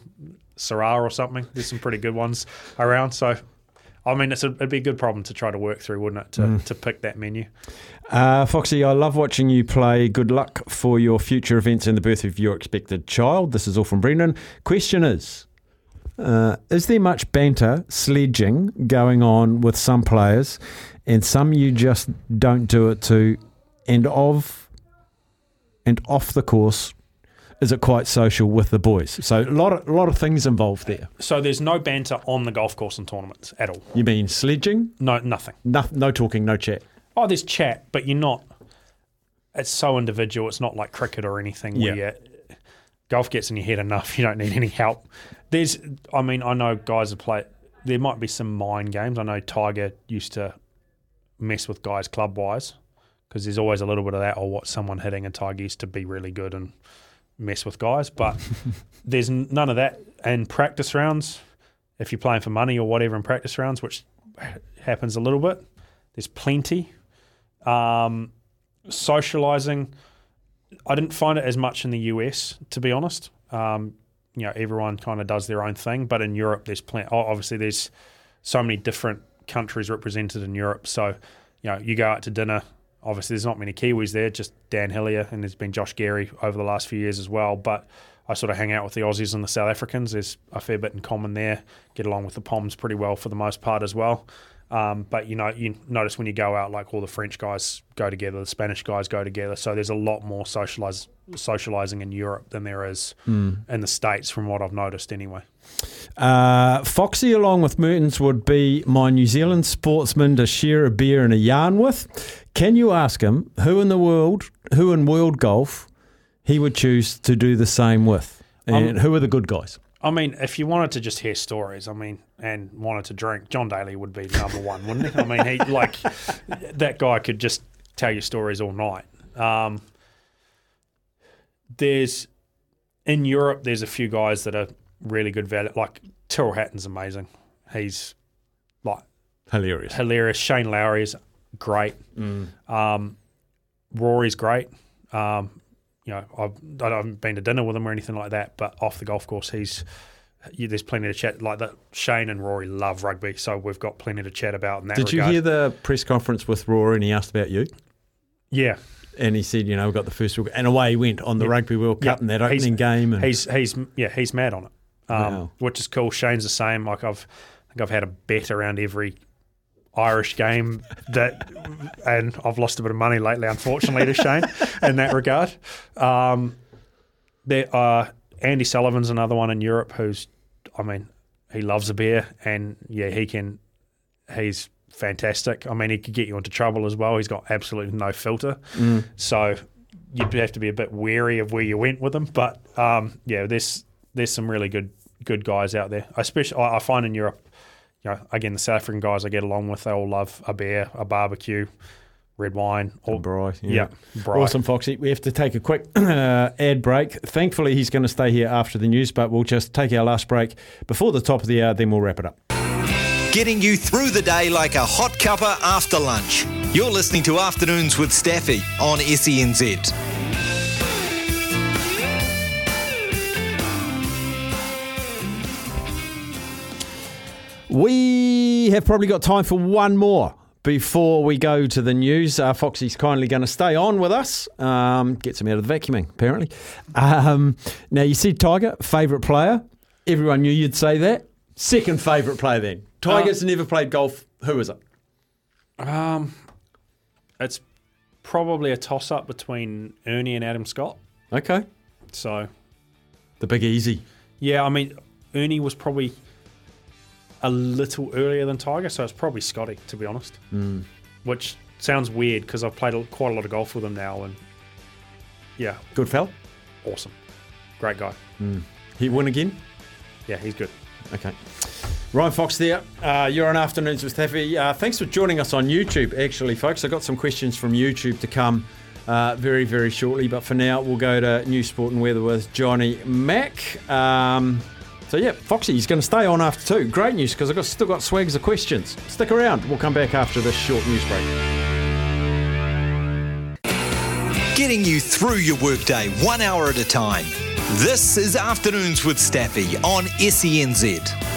Syrah or something. There's some pretty good ones around. So, I mean, it's a, it'd be a good problem to try to work through, wouldn't it? To, to pick that menu. Uh, Foxy, I love watching you play. Good luck for your future events and the birth of your expected child. This is all from Brendan. Question is uh, Is there much banter, sledging going on with some players and some you just don't do it to? And of and off the course, is it quite social with the boys? So a lot of, a lot of things involved there. So there's no banter on the golf course and tournaments at all. You mean sledging? No, nothing. No, no talking, no chat. Oh, there's chat, but you're not. It's so individual. It's not like cricket or anything. Yeah. Where you, golf gets in your head enough. You don't need any help. There's, I mean, I know guys have played. There might be some mind games. I know Tiger used to mess with guys club wise because there's always a little bit of that. Or what someone hitting and Tiger used to be really good and mess with guys, but there's none of that. And practice rounds, if you're playing for money or whatever in practice rounds, which happens a little bit, there's plenty. Um, socializing, I didn't find it as much in the US, to be honest. Um, you know, everyone kind of does their own thing, but in Europe, there's plenty. Obviously, there's so many different countries represented in Europe. So, you know, you go out to dinner. Obviously, there's not many Kiwis there, just Dan Hillier, and there's been Josh Geary over the last few years as well. But I sort of hang out with the Aussies and the South Africans. There's a fair bit in common there. Get along with the Poms pretty well for the most part as well. Um, but you know, you notice when you go out, like all the French guys go together, the Spanish guys go together. So there's a lot more socialize, socializing in Europe than there is in the States, from what I've noticed anyway. Uh, Foxy, along with Mertens, would be my New Zealand sportsman to share a beer and a yarn with. Can you ask him who in the world, who in world golf, he would choose to do the same with? And who are the good guys? I mean, if you wanted to just hear stories, I mean, and wanted to drink, John Daly would be number one, wouldn't he? I mean, he like that guy could just tell you stories all night. Um, there's in Europe, there's a few guys that are really good value. Like Tyrrell Hatton's amazing. He's like Hilarious. hilarious. Shane Lowry is great. Um, Rory's great. Um, you know, I've, I haven't been to dinner with him or anything like that, but off the golf course, he's you, there's plenty to chat. Like that, Shane and Rory love rugby, so we've got plenty to chat about in that. Did you hear the press conference with Rory and he asked about you? Yeah, And he said, you know, we got the first World and away he went on the Rugby World Cup Yeah. in that He's- opening game. And he's he's yeah he's mad on it, um, Wow. which is cool. Shane's the same. Like I've I think I've had a bet around every Irish game that, and I've lost a bit of money lately, unfortunately, to Shane in that regard. Um, there are Andy Sullivan's another one in Europe who's, I mean, he loves a beer, and yeah, he can. He's fantastic. I mean, he could get you into trouble as well. He's got absolutely no filter. So you'd have to be a bit wary of where you went with him. But um, yeah, there's there's some really good good guys out there. Especially, I, I find in Europe, you know, again, the South African guys I get along with, they all love a beer, a barbecue, red wine, or braai, yeah, braai. Awesome, Foxy. We have to take a quick uh, ad break. Thankfully, he's going to stay here after the news, but we'll just take our last break before the top of the hour, then we'll wrap it up. Getting you through the day like a hot cuppa after lunch. You're listening to Afternoons with Staffy on E SENZ. We have probably got time for one more before we go to the news. Uh, Foxy's kindly going to stay on with us. Um, gets him out of the vacuuming, apparently. Um, now, you see Tiger, favourite player. Everyone knew you'd say that. Second favourite player then. Tiger's never played golf. Who is it? Um, it's probably a toss up between Ernie and Adam Scott. Okay. So The Big Easy. yeah, I mean, Ernie was probably a little earlier than Tiger, so it's probably Scotty, to be honest. Mm. Which sounds weird because I've played a, quite a lot of golf with him now, and yeah, Good fella. awesome, great guy. He win again? Yeah, he's good. Okay. Ryan Fox there. Uh, you're on Afternoons with Staffy. Uh, thanks for joining us on YouTube, actually, folks. I've got some questions from YouTube to come uh, very, very shortly. But for now, we'll go to News Sport and Weather with Johnny Mack. Um, so, yeah, Foxy, he's going to stay on after two. Great news because I've got, still got swags of questions. Stick around. We'll come back after this short news break. Getting you through your workday one hour at a time. This is Afternoons with Staffy on SENZ.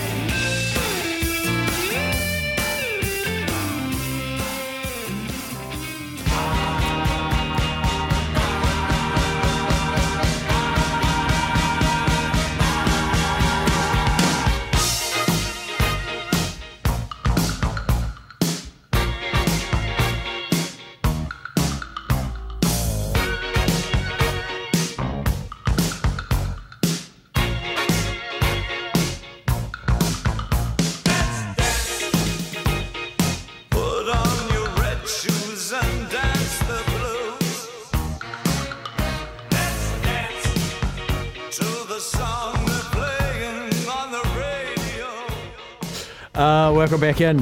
Uh, welcome back in.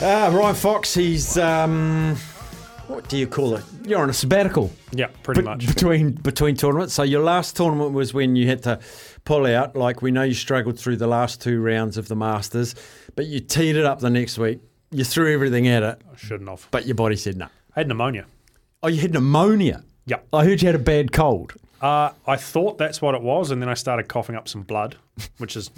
Uh, Ryan Fox, he's. Um, what do you call it? You're on a sabbatical. Yeah, pretty Be- much. between between tournaments. So your last tournament was when you had to pull out. Like we know you struggled through the last two rounds of the Masters, but you teed it up the next week. You threw everything at it, I shouldn't have. but your body said no. I had pneumonia. Oh, you had pneumonia. Yeah. I heard you had a bad cold Uh, I thought that's what it was, and then I started coughing up some blood, which is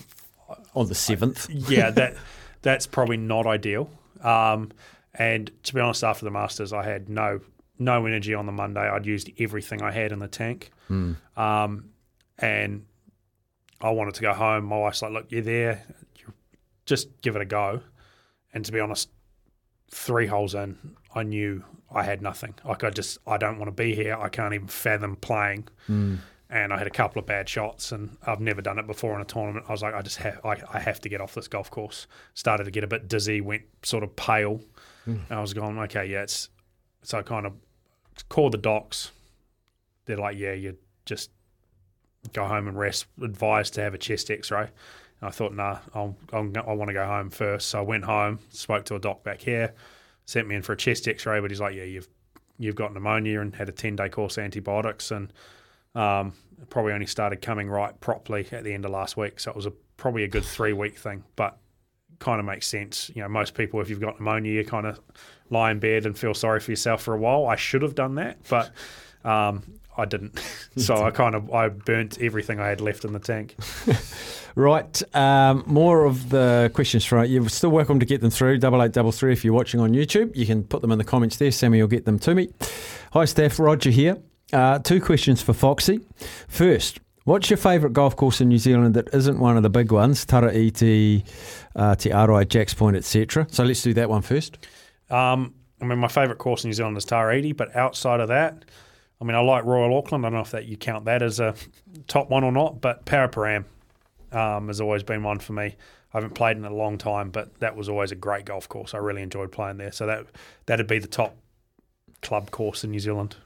on the seventh. yeah, that that's probably not ideal. Um, and to be honest, after the Masters, I had no no energy on the Monday. I'd used everything I had in the tank, um, and I wanted to go home. My wife's like, "Look, you're there. You just give it a go." And to be honest, three holes in, I knew I had nothing. Like I just, I don't want to be here. I can't even fathom playing. And I had a couple of bad shots, and I've never done it before in a tournament. I was like, I just have, I, I have to get off this golf course. Started to get a bit dizzy, went sort of pale, and I was going, okay, yeah, it's. So I kind of called the docs, they're like, yeah, you just go home and rest. Advised to have a chest X-ray. And I thought, nah, I'll, I'll, I want to go home first. So I went home, spoke to a doc back here, sent me in for a chest X-ray. But he's like, yeah, you've you've got pneumonia and had a ten day course of antibiotics and um, probably only started coming right properly at the end of last week. So it was a probably a good three week thing, but kind of makes sense. You know, most people, if you've got pneumonia, you kind of lie in bed and feel sorry for yourself for a while. I should have done that, but um, I didn't. so I kind of I burnt everything I had left in the tank. Right, um, more of the questions from you're still welcome to get them through. Double eight double three if you're watching on YouTube. You can put them in the comments there. Sammy will get them to me. Hi, Steph. Roger here. Uh, two questions for Foxy. First, what's your favourite golf course in New Zealand that isn't one of the big ones? Tara Iti, uh, Te Arai, Jacks Point, etc. So let's do that one first. Um, I mean, my favourite course in New Zealand is Tara Iti, but outside of that, I mean, I like Royal Auckland. I don't know if that you count that as a top one or not, but Paraparam um, has always been one for me. I haven't played in a long time, but that was always a great golf course. I really enjoyed playing there. So that that'd be the top club course in New Zealand.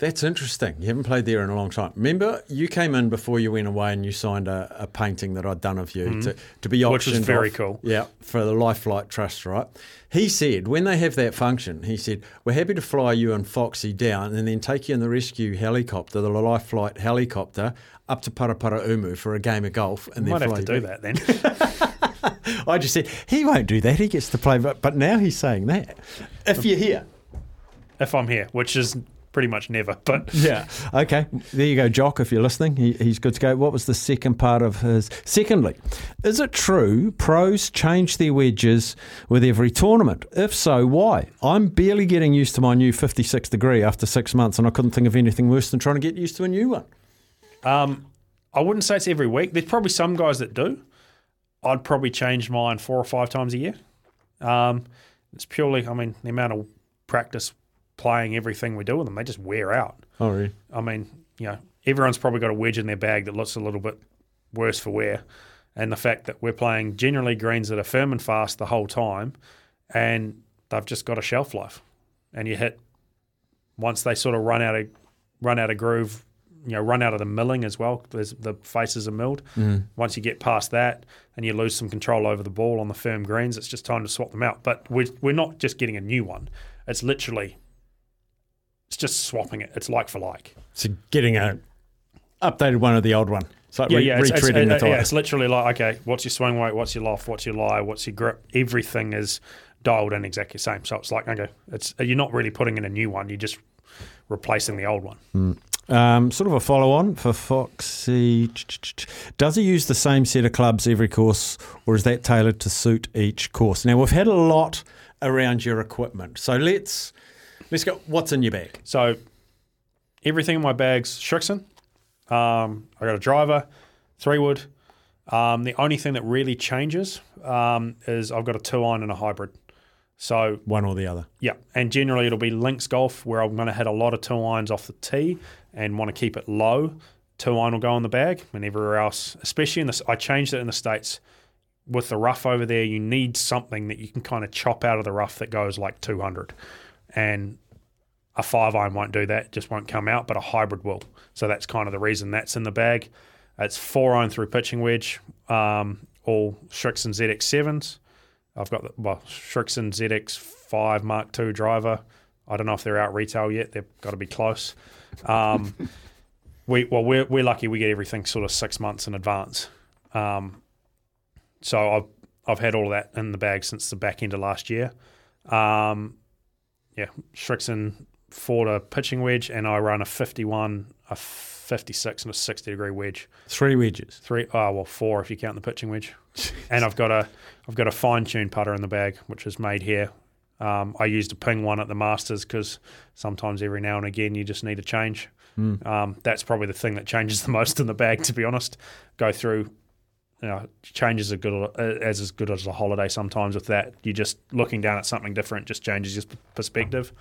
That's interesting. You haven't played there in a long time. Remember, you came in before you went away and you signed a, a painting that I'd done of you mm-hmm. to, to be auctioned Which was very off. cool. Yeah, for the Life Flight Trust, right? He said, when they have that function, he said, we're happy to fly you and Foxy down and then take you in the rescue helicopter, the Life Flight helicopter, up to Paraparaumu for a game of golf. And then Might have to you do back. that then. I just said, he won't do that. He gets to play. But, but now he's saying that. If you're here. if I'm here, which is pretty much never. But Yeah. Okay. There you go, Jock. If you're listening, he, he's good to go. What was the second part of his? Secondly, is it true pros change their wedges with every tournament? If so, why? I'm barely getting used to my new 56 degree after six months, and I couldn't think of anything worse than trying to get used to a new one. um, I wouldn't say it's every week. There's probably some guys that do. I'd probably change mine four or five times a year. Um, it's purely, I mean, the amount of practice playing everything we do with them, they just wear out. Oh, really? I mean, you know, everyone's probably got a wedge in their bag that looks a little bit worse for wear. And the fact that we're playing generally greens that are firm and fast the whole time and they've just got a shelf life. And you hit once they sort of run out of run out of groove, you know, run out of the milling as well. There's the faces are milled. Mm-hmm. Once you get past that and you lose some control over the ball on the firm greens, it's just time to swap them out. But we're we're not just getting a new one. It's literally it's just swapping it. It's like for like. So getting a updated one of the old one. It's like Yeah, re- yeah, it's, it's, retreading uh, the tyre. yeah, it's literally like okay, what's your swing weight, what's your loft, what's your lie, what's your grip, everything is dialed in exactly the same. So it's like okay, it's you're not really putting in a new one, you're just replacing the old one. Um, sort of a follow on for Foxy. Does he use the same set of clubs every course, or is that tailored to suit each course? Now we've had a lot around your equipment, so let's let's go. What's in your bag? So everything in my bag's Srixon. Um, I got a driver, three wood. Um, the only thing that really changes um, is I've got a two iron and a hybrid. So One or the other. Yeah, and generally it'll be links golf where I'm going to hit a lot of two irons off the tee and want to keep it low. Two iron will go in the bag, and everywhere else, especially in the I changed it in the states with the rough over there. You need something that you can kind of chop out of the rough that goes like 200, and a five iron won't do that; just won't come out. But a hybrid will. So that's kind of the reason that's in the bag. It's four iron through pitching wedge, um, all Srixon ZX sevens. I've got the well Srixon ZX5 Mark II driver. I don't know if they're out retail yet. They've got to be close. Um, we well we're we're lucky we get everything sort of six months in advance. Um, so I've I've had all of that in the bag since the back end of last year. Um, yeah, Srixon Ford a pitching wedge, and I run a 51, a 56, and a 60 degree wedge. Three wedges. Three. oh well four if you count the pitching wedge. And i've got a i've got a fine-tuned putter in the bag which is made here. Um, i used a ping one at the masters because sometimes every now and again you just need a change. Um, that's probably the thing that changes the most in the bag to be honest. Go through you know, changes are good uh, as as good as a holiday sometimes with that you're just looking down at something different just changes your perspective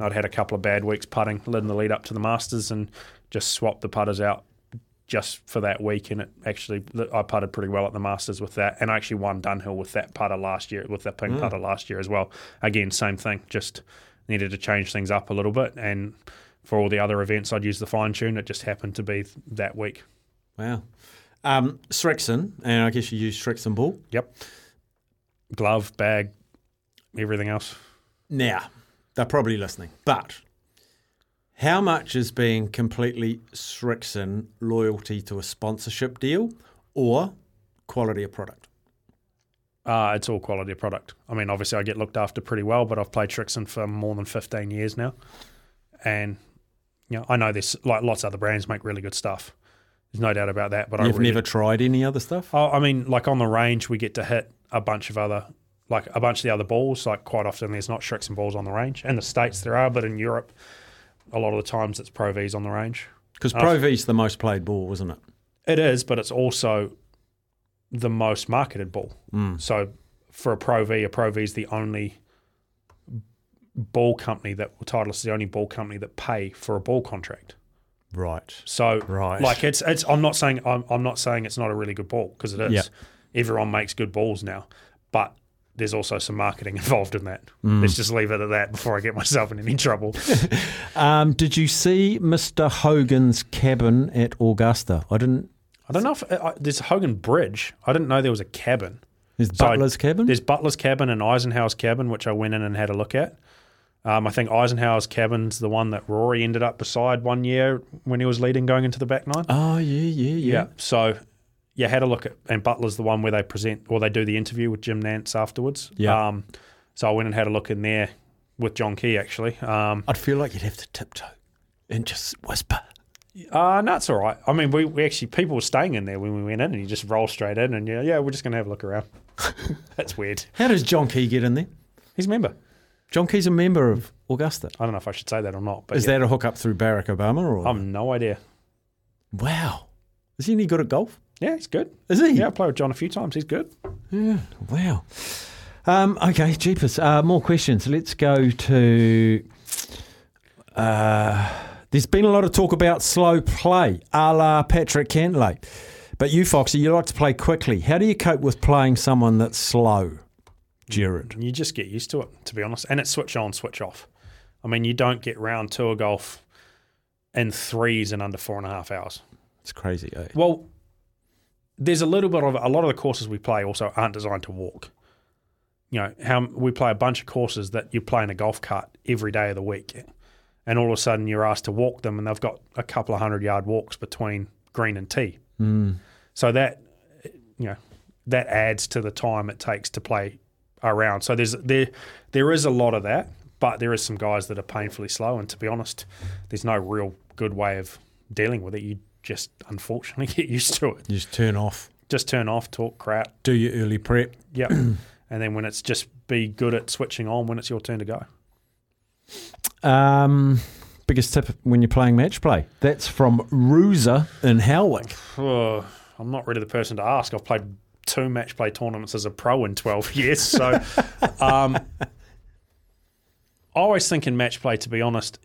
i'd had a couple of bad weeks putting in the lead up to the masters and just swapped the putters out just for that week, and it actually I putted pretty well at the Masters with that, and I actually won Dunhill with that putter last year, with that ping mm. putter last year as well. Again, same thing, just needed to change things up a little bit, and for all the other events, I'd use the fine tune. It just happened to be that week. Wow. Um, Srixon, and I guess you use Srixon ball. Yep. Glove, bag, everything else. Now, they're probably listening, but how much is being completely Srixon loyalty to a sponsorship deal or quality of product? Uh, it's all quality of product. I mean, obviously, I get looked after pretty well, but I've played Srixon for more than 15 years now. And, you know, I know there's like lots of other brands make really good stuff. There's no doubt about that. But I You've really, never tried any other stuff? Oh, I mean, like on the range, we get to hit a bunch of other, like a bunch of the other balls. Like quite often, there's not Srixon balls on the range. In the States, there are, but in Europe, a lot of the times it's Pro V's on the range. Because Pro V's the most played ball, isn't it? It is, but it's also the most marketed ball. Mm. So for a Pro V, a Pro V is the only ball company that Titleist is the only ball company that pay for a ball contract. Right. So Right. like it's it's I'm not saying I'm, I'm not saying it's not a really good ball because it is. Yeah. Everyone makes good balls now, but there's also some marketing involved in that. Mm. Let's just leave it at that before I get myself in any trouble. Um, did you see Mr. Hogan's cabin at Augusta? I didn't. I don't know if uh, there's Hogan Bridge. I didn't know there was a cabin. There's So I- Butler's cabin? There's Butler's cabin and Eisenhower's cabin, which I went in and had a look at. Um, I think Eisenhower's cabin's the one that Rory ended up beside one year when he was leading going into the back nine. Oh yeah, yeah, yeah. Yeah. So, you had a look at, and Butler's the one where they present or they do the interview with Jim Nantz afterwards. Yeah. Um, so I went and had a look in there with John Key actually. Um, I'd feel like you'd have to tiptoe and just whisper. uh, no, it's all right. I mean, we, we actually people were staying in there when we went in, and you just roll straight in, and yeah, yeah, we're just gonna have a look around. That's weird. How does John Key get in there? He's a member. John Key's a member of Augusta. I don't know if I should say that or not, but Is yeah. that a hookup through Barack Obama or? I've no idea. wow. Is he any good at golf? Yeah, he's good. Is he? Yeah, I played with John a few times. He's good. Yeah. Wow. Um, okay, jeepers. Uh, more questions. Let's go to. Uh, there's been a lot of talk about slow play, a la Patrick Cantlay. But you, Foxy, you like to play quickly. How do you cope with playing someone that's slow? You just get used to it, to be honest. And it's switch on, switch off. I mean, you don't get round tour golf in threes in under four and a half hours. It's crazy, eh? Well, there's a little bit of a lot of the courses we play also aren't designed to walk. You know, how we play a bunch of courses that you play in a golf cart every day of the week, and all of a sudden you're asked to walk them, and they've got a couple of hundred yard walks between green and tee. So that you know that adds to the time it takes to play around. So there's there there is a lot of that, but there is some guys that are painfully slow, and to be honest, there's no real good way of dealing with it. You just unfortunately get used to it. You just turn off, Just turn off, talk crap, do your early prep. yep, and then when it's just be good at switching on when it's your turn to go. Um, biggest tip when you're playing match play? That's from Ruza in Howick. Oh, I'm not really the person to ask. I've played two match play tournaments as a pro in 12 years. So um, I always think in match play, to be honest,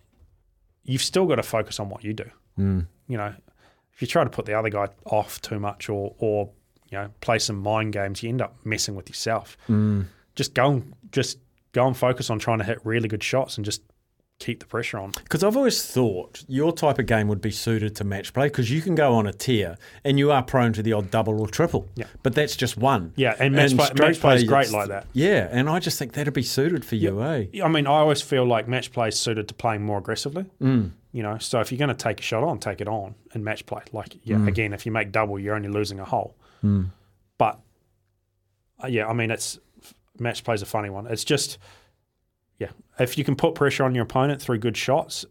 you've still got to focus on what you do. Mm. You know, if you try to put the other guy off too much or, or you know, play some mind games, you end up messing with yourself. Mm. Just go and just go and focus on trying to hit really good shots and just keep the pressure on. Because I've always thought your type of game would be suited to match play because you can go on a tear and you are prone to the odd double or triple. Yeah. But that's just one. Yeah, and match play- match play is great like that. Yeah, and I just think that'd be suited for you, eh? I mean, I always feel like match play is suited to playing more aggressively. Mm. You know, so if you're going to take a shot on, take it on in match play. Like, yeah, again, if you make double, you're only losing a hole. But uh, yeah, I mean, it's match play's a funny one. It's just, yeah, if you can put pressure on your opponent through good shots,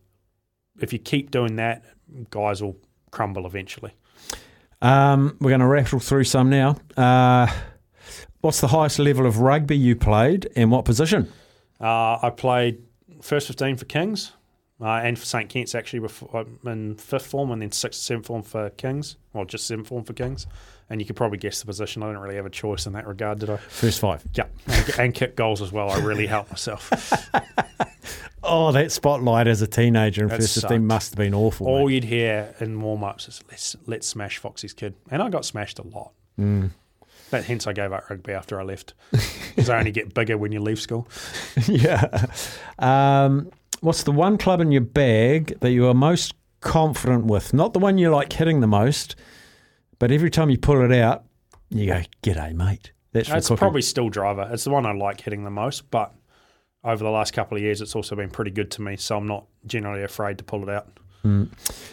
if you keep doing that, guys will crumble eventually. Um, we're going to rattle through some now. Uh, what's the highest level of rugby you played and what position? Uh, I played first 15 for Kings uh, and for St. Kent's actually before, in fifth form and then sixth, seventh form for Kings, or just seventh form for Kings. And you could probably guess the position. I didn't really have a choice in that regard, did I? First five. Yeah, and, and kick goals as well. I really helped myself. Oh, that spotlight as a teenager in That first 15 must have been awful. All mate. you'd hear in warm ups is let's let's smash Foxy's kid, and I got smashed a lot. Mm. That hence I gave up rugby after I left because I only get bigger when you leave school. yeah. Um, what's the one club in your bag that you are most confident with? Not the one you like hitting the most, but every time you pull it out, you go, "G'day, mate." That's It's cooking. probably still driver. It's the one I like hitting the most, but over the last couple of years, it's also been pretty good to me. So I'm not generally afraid to pull it out.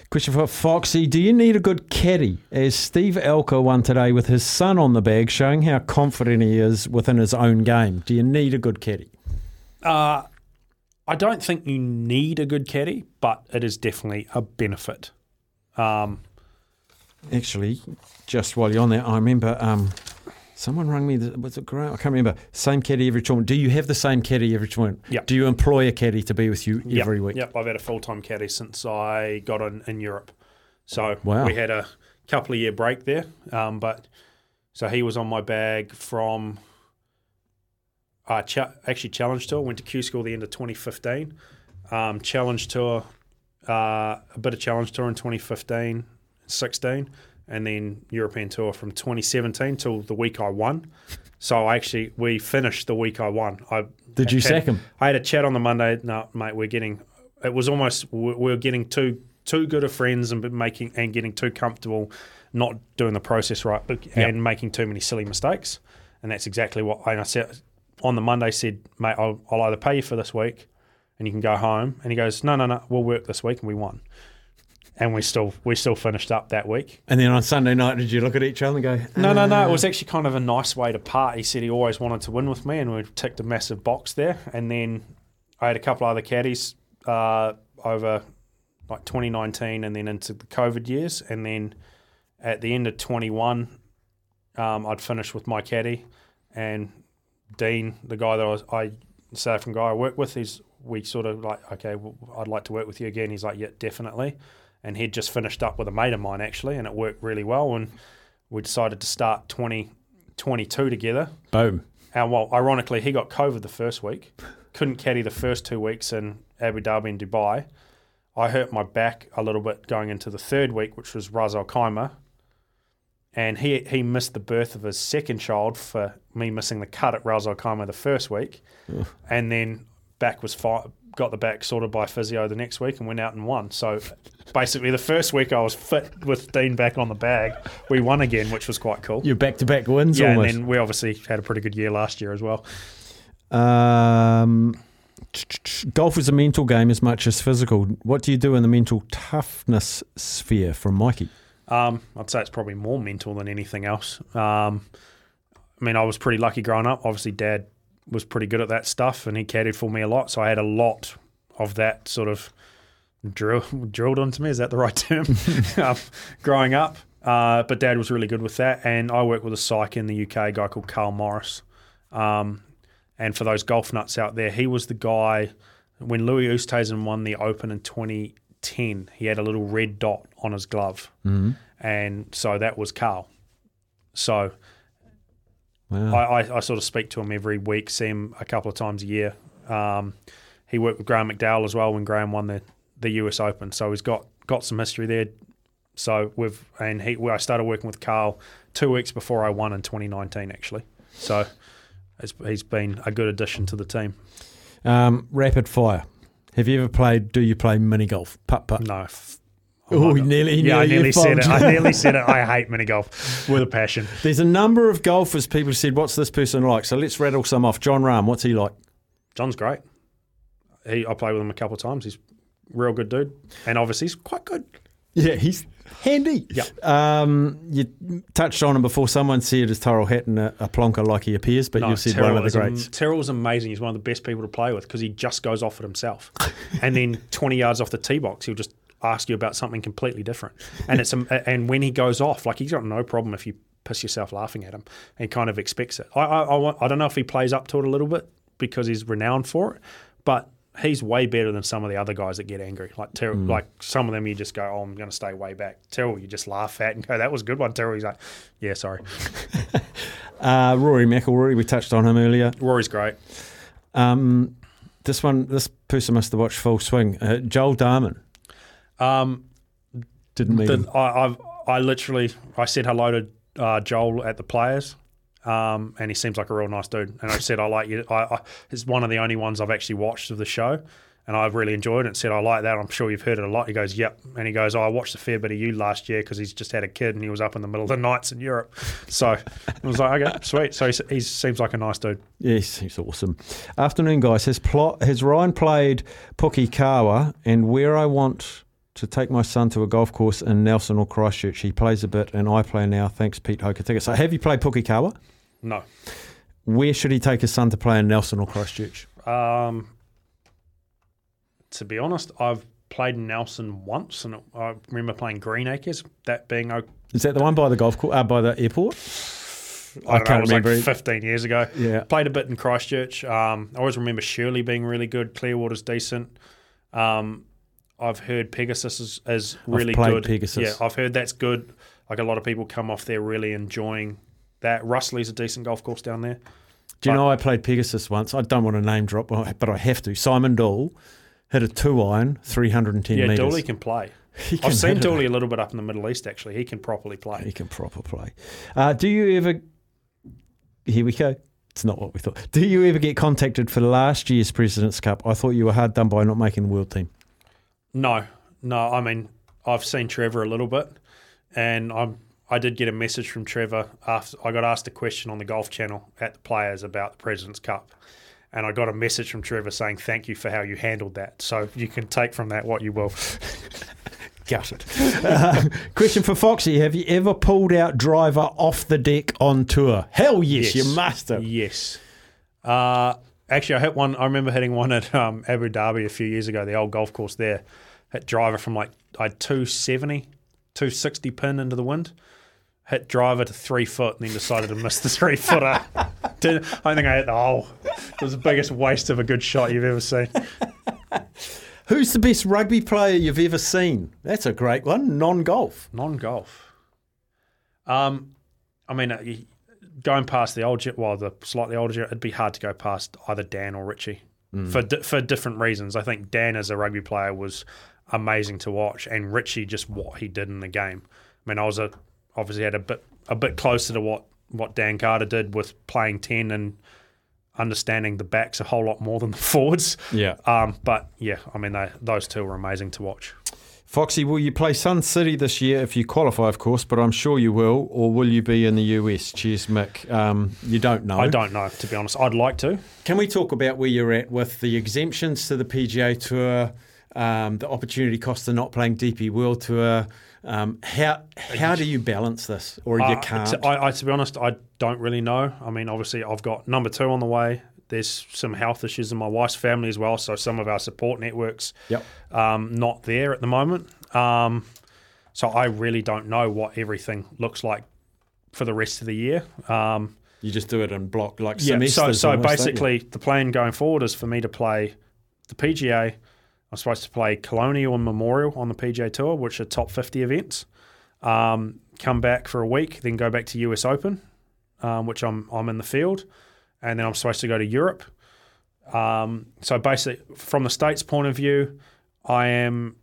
Question for Foxy: Do you need a good caddy? As Steve Elker won today with his son on the bag, showing how confident he is within his own game. Do you need a good caddy? Uh, I don't think you need a good caddy, but it is definitely a benefit. Um, Actually, just while you're on there, I remember um, someone rang me. Was it Graham? I can't remember. Same caddy every tournament. Do you have the same caddy every tournament? Yep. Do you employ a caddy to be with you Yep, every week? Yep, I've had a full time caddy since I got in, in Europe. So Wow. we had a couple of year break there, um, but so he was on my bag from uh, actually challenge tour. Went to Q school the end of 2015. Um, challenge tour, uh, a bit of challenge tour in 2015, 16, and then European tour from 2017 till the week I won. So I actually we finished the week I won. I Did you sack him? I had a chat on the Monday. No, mate, we're getting. It was almost we we were getting too too good of friends and making and getting too comfortable, not doing the process right, but, and making too many silly mistakes. And that's exactly what and I said on the Monday. Said, mate, I'll, I'll either pay you for this week, and you can go home. And he goes, no, no, no, we'll work this week, and we won. And we still we still finished up that week. And then on Sunday night, did you look at each other and go, No, no, no. It was actually kind of a nice way to part. He said he always wanted to win with me, and we ticked a massive box there. And then I had a couple other caddies uh, over like 2019 and then into the COVID years. And then at the end of 21, um, I'd finished with my caddy, and Dean, the guy that I, was, I South African guy I work with, he's we sort of like, okay, well, I'd like to work with you again. He's like, yeah, definitely. And he'd just finished up with a mate of mine actually, and it worked really well. And we decided to start 2022 together. boom? And well, ironically, he got COVID the first week, couldn't caddy the first two weeks in Abu Dhabi and Dubai. I hurt my back a little bit going into the third week, which was Ras Al Khaimah. And he he missed the birth of his second child for me missing the cut at Ras Al Khaimah the first week, and then back was fi- got the back sorted by physio the next week and went out and won. So basically, the first week I was fit with Dean back on the bag, we won again, which was quite cool. You're back to back wins Yeah, almost. and then we obviously had a pretty good year last year as well. Um, golf is a mental game as much as physical. What do you do in the mental toughness sphere from Mikey? Um, I'd say it's probably more mental than anything else. Um, I mean, I was pretty lucky growing up. Obviously, Dad was pretty good at that stuff, and he caddied for me a lot. So I had a lot of that sort of drill, drilled onto me. Is that the right term? um, growing up, uh, but Dad was really good with that. And I work with a psych in the UK, a guy called Karl Morris. Um, and for those golf nuts out there, he was the guy when Louis Oosthuizen won the Open in 2010. He had a little red dot on his glove, and so that was Karl. So Wow. I, I, I sort of speak to him every week, see him a couple of times a year. Um, he worked with Graham McDowell as well when Graham won the, the US Open, so he's got got some history there. So we've and he I started working with Karl two weeks before I won in 2019 actually. So it's, he's been a good addition to the team. Um, rapid fire. Have you ever played? Do you play mini golf? Putt putt. No. f- Oh, he nearly, yeah, I nearly said it. I nearly said it. I hate mini golf with a passion. There's a number of golfers. People said, "What's this person like?" So let's rattle some off. Jon Rahm. What's he like? Jon's great. He I played with him a couple of times. He's a real good dude, and obviously he's quite good. Yeah, he's handy. Yeah. Um, you touched on him before. Someone said is Tyrrell Hatton a, a plonker like he appears, but No, you said Tyrrell one of is the am- greats. Tyrrell's amazing. He's one of the best people to play with because he just goes off it himself, and then twenty yards off the tee box, he'll just ask you about something completely different. And it's um, and when he goes off, like he's got no problem if you piss yourself laughing at him. He kind of expects it. I I, I, I don't know if he plays up to it a little bit because he's renowned for it, but. He's way better than some of the other guys that get angry. Like Tyrrell, Mm. like some of them, you just go, "Oh, I'm going to stay way back." Tyrrell, you just laugh at and go, "That was a good one." Tyrrell, he's like, "Yeah, sorry." Uh, Rory McIlroy. We touched on him earlier. Rory's great. Um, this one, this person must have watched Full Swing. Uh, Joel Dahmen Um, didn't meet him. I, I've, I literally I said hello to uh, Joel at the players, um, and he seems like a real nice dude. And I said I like you. I, I, it's one of the only ones I've actually watched of the show. And I've really enjoyed it and said, I like that. I'm sure you've heard it a lot. He goes, Yep. And he goes, oh, I watched a fair bit of you last year because he's just had a kid and he was up in the middle of the nights in Europe. So I was like, Okay, sweet. So he he seems like a nice dude. Yes, he's awesome. Afternoon, guys. Has, plot, has Ryan played Pukikawa and where I want to take my son to a golf course in Nelson or Christchurch? He plays a bit and I play now. Thanks, Pete Hokitika. So have you played Pukikawa? No. Where should he take his son to play in Nelson or Christchurch? Um, to be honest, I've played Nelson once, and I remember playing Greenacres. That being, I, Is that the one by the golf course, uh, by the airport? I, don't know, it was remember. like 15 years ago. Yeah. Played a bit in Christchurch. Um, I always remember Shirley being really good. Clearwater's decent. Um, I've heard Pegasus is, is really played good. Pegasus. Yeah, I've heard that's good. Like a lot of people come off there really enjoying that. Russley's a decent golf course down there. Do you But- know I played Pegasus once? I don't want to name drop, but I have to. Simon Doull hit a two iron, 310 Yeah, metres. Dooley can play. Can I've seen. Dooley a little bit up in the Middle East, actually. He can properly play. He can proper play. Uh, do you ever? Here we go. It's not what we thought. Do you ever get contacted for last year's Presidents Cup? I thought you were hard done by not making the world team. No, no. I mean, I've seen Trevor a little bit, and I'm. I did get a message from Trevor after I got asked a question on the Golf Channel at the Players about the President's Cup, and I got a message from Trevor saying thank you for how you handled that. So you can take from that what you will. Gutted. Uh, question for Foxy: Have you ever pulled out driver off the deck on tour? Hell yes, you must have. Yes. Uh, actually, I hit one. I remember hitting one at um, Abu Dhabi a few years ago, the old golf course there. Hit driver from like I had 270, 260 pin into the wind. Hit driver to three foot and then decided to miss the three footer. Didn't- I don't think I hit the hole. It was the biggest waste of a good shot you've ever seen. Who's the best rugby player you've ever seen? That's a great one. Non-golf. Non golf. Um, I mean, uh, going past the old, gen- well, the slightly older, gen- it'd be hard to go past either Dan or Richie for di- for different reasons. I think Dan as a rugby player was amazing to watch, and Richie just what he did in the game. I mean, I was a obviously had a bit a bit closer to what what Dan Carter did with playing ten and understanding the backs a whole lot more than the forwards. Yeah. Um, but yeah, I mean, they, those two were amazing to watch. Foxy, will you play Sun City this year if you qualify, of course? But I'm sure you will. Or will you be in the US? Cheers, Mick. Um, you don't know. I don't know, to be honest. I'd like to. Can we talk about where you're at with the exemptions to the PGA Tour, um, the opportunity cost of not playing DP World Tour? Um, how how do you balance this, or you Uh, can't? t- I, I, to be honest, I don't really know. I mean, obviously, I've got number two on the way. There's some health issues in my wife's family as well, so some of our support networks Yep. um, not there at the moment. Um, so I really don't know what everything looks like for the rest of the year. Um, you just do it in block like yeah, so so almost, basically, the plan going forward is for me to play the PGA. I'm supposed to play Colonial and Memorial on the PGA Tour, which are top 50 events. Um, come back for a week, then go back to US Open, um, which I'm I'm in the field, and then I'm supposed to go to Europe. Um, so basically, from the states' point of view, I am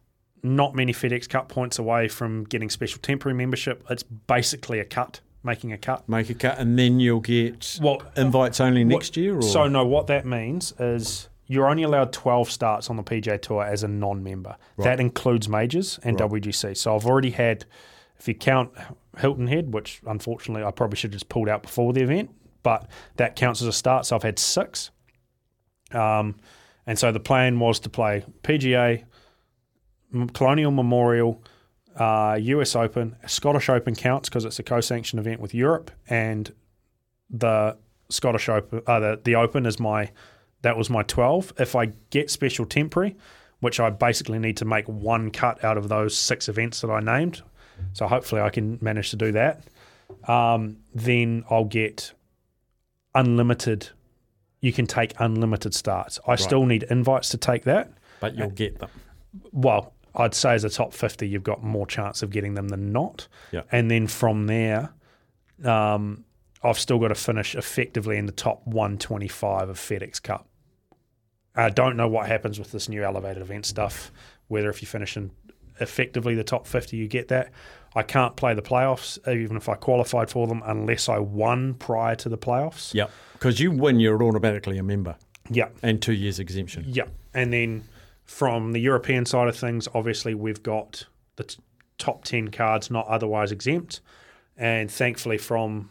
not many FedEx Cup points away from getting special temporary membership. It's basically a cut, making a cut. make a cut, and then you'll get Well, invites only next what- year. Or? So no, what that means is you're only allowed 12 starts on the PGA Tour as a non-member. That includes majors and WGC. So I've already had, if you count Hilton Head, which unfortunately I probably should have just pulled out before the event, but that counts as a start. So I've had six. Um, and so the plan was to play PGA, Colonial Memorial, uh, US Open, Scottish Open counts because it's a co-sanctioned event with Europe, and the Scottish Open, uh, the, the Open is my that was my twelve. If I get special temporary, which I basically need to make one cut out of those six events that I named, so hopefully I can manage to do that. Um, then I'll get unlimited. You can take unlimited starts. I still need invites to take that. but you'll get them. Well, I'd say as a top 50, you've got more chance of getting them than not. Yeah. And then from there, um, I've still got to finish effectively in the top 125 of FedEx Cup. I don't know what happens with this new elevated event stuff, whether if you finish in effectively the top 50, you get that. I can't play the playoffs, even if I qualified for them, unless I won prior to the playoffs. Yep. Because you win, you're automatically a member, Yeah. and two years exemption. Yeah, and then from the European side of things, obviously we've got the t- top ten cards not otherwise exempt, and thankfully from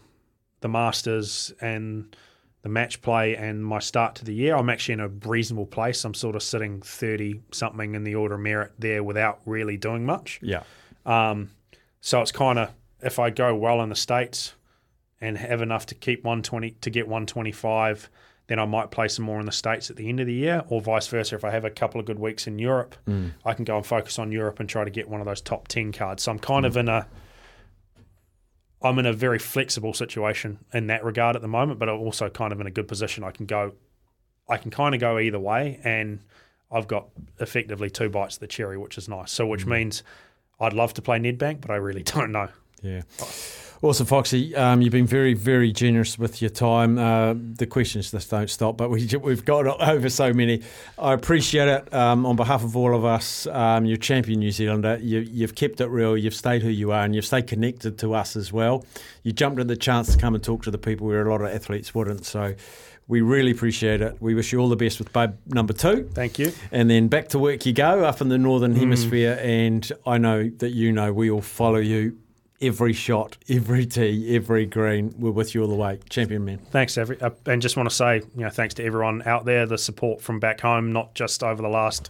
the Masters and the match play and my start to the year, I'm actually in a reasonable place. I'm sort of sitting 30 something in the order of merit there without really doing much. Yeah. Um, so it's kind of if I go well in the states and have enough to keep 120 to get 125, then I might play some more in the states at the end of the year, or vice versa. If I have a couple of good weeks in Europe, mm. I can go and focus on Europe and try to get one of those top 10 cards. So I'm kind of mm. in a I'm in a very flexible situation in that regard at the moment, but I'm also kind of in a good position. I can go, I can kind of go either way, and I've got effectively two bites of the cherry, which is nice. So, which mm. means I'd love to play Nedbank, but I really don't know. Yeah. Awesome, Foxy. Um, you've been very, very generous with your time. Uh, the questions just don't stop, but we, we've got over so many. I appreciate it. Um, on behalf of all of us, um, you're champion New Zealander. You, you've kept it real. You've stayed who you are, and you've stayed connected to us as well. You jumped at the chance to come and talk to the people where a lot of athletes wouldn't. So we really appreciate it. We wish you all the best with babe number two. Thank you. And then back to work you go up in the northern hemisphere. And I know that you know we all follow you every shot, every tee, every green. We're with you all the way. Champion man. Thanks, every, uh, and just want to say, you know, thanks to everyone out there. The support from back home, not just over the last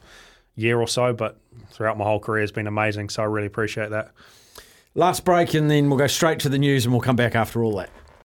year or so, but throughout my whole career, has been amazing. So I really appreciate that. Last break, and then we'll go straight to the news and we'll come back after all that.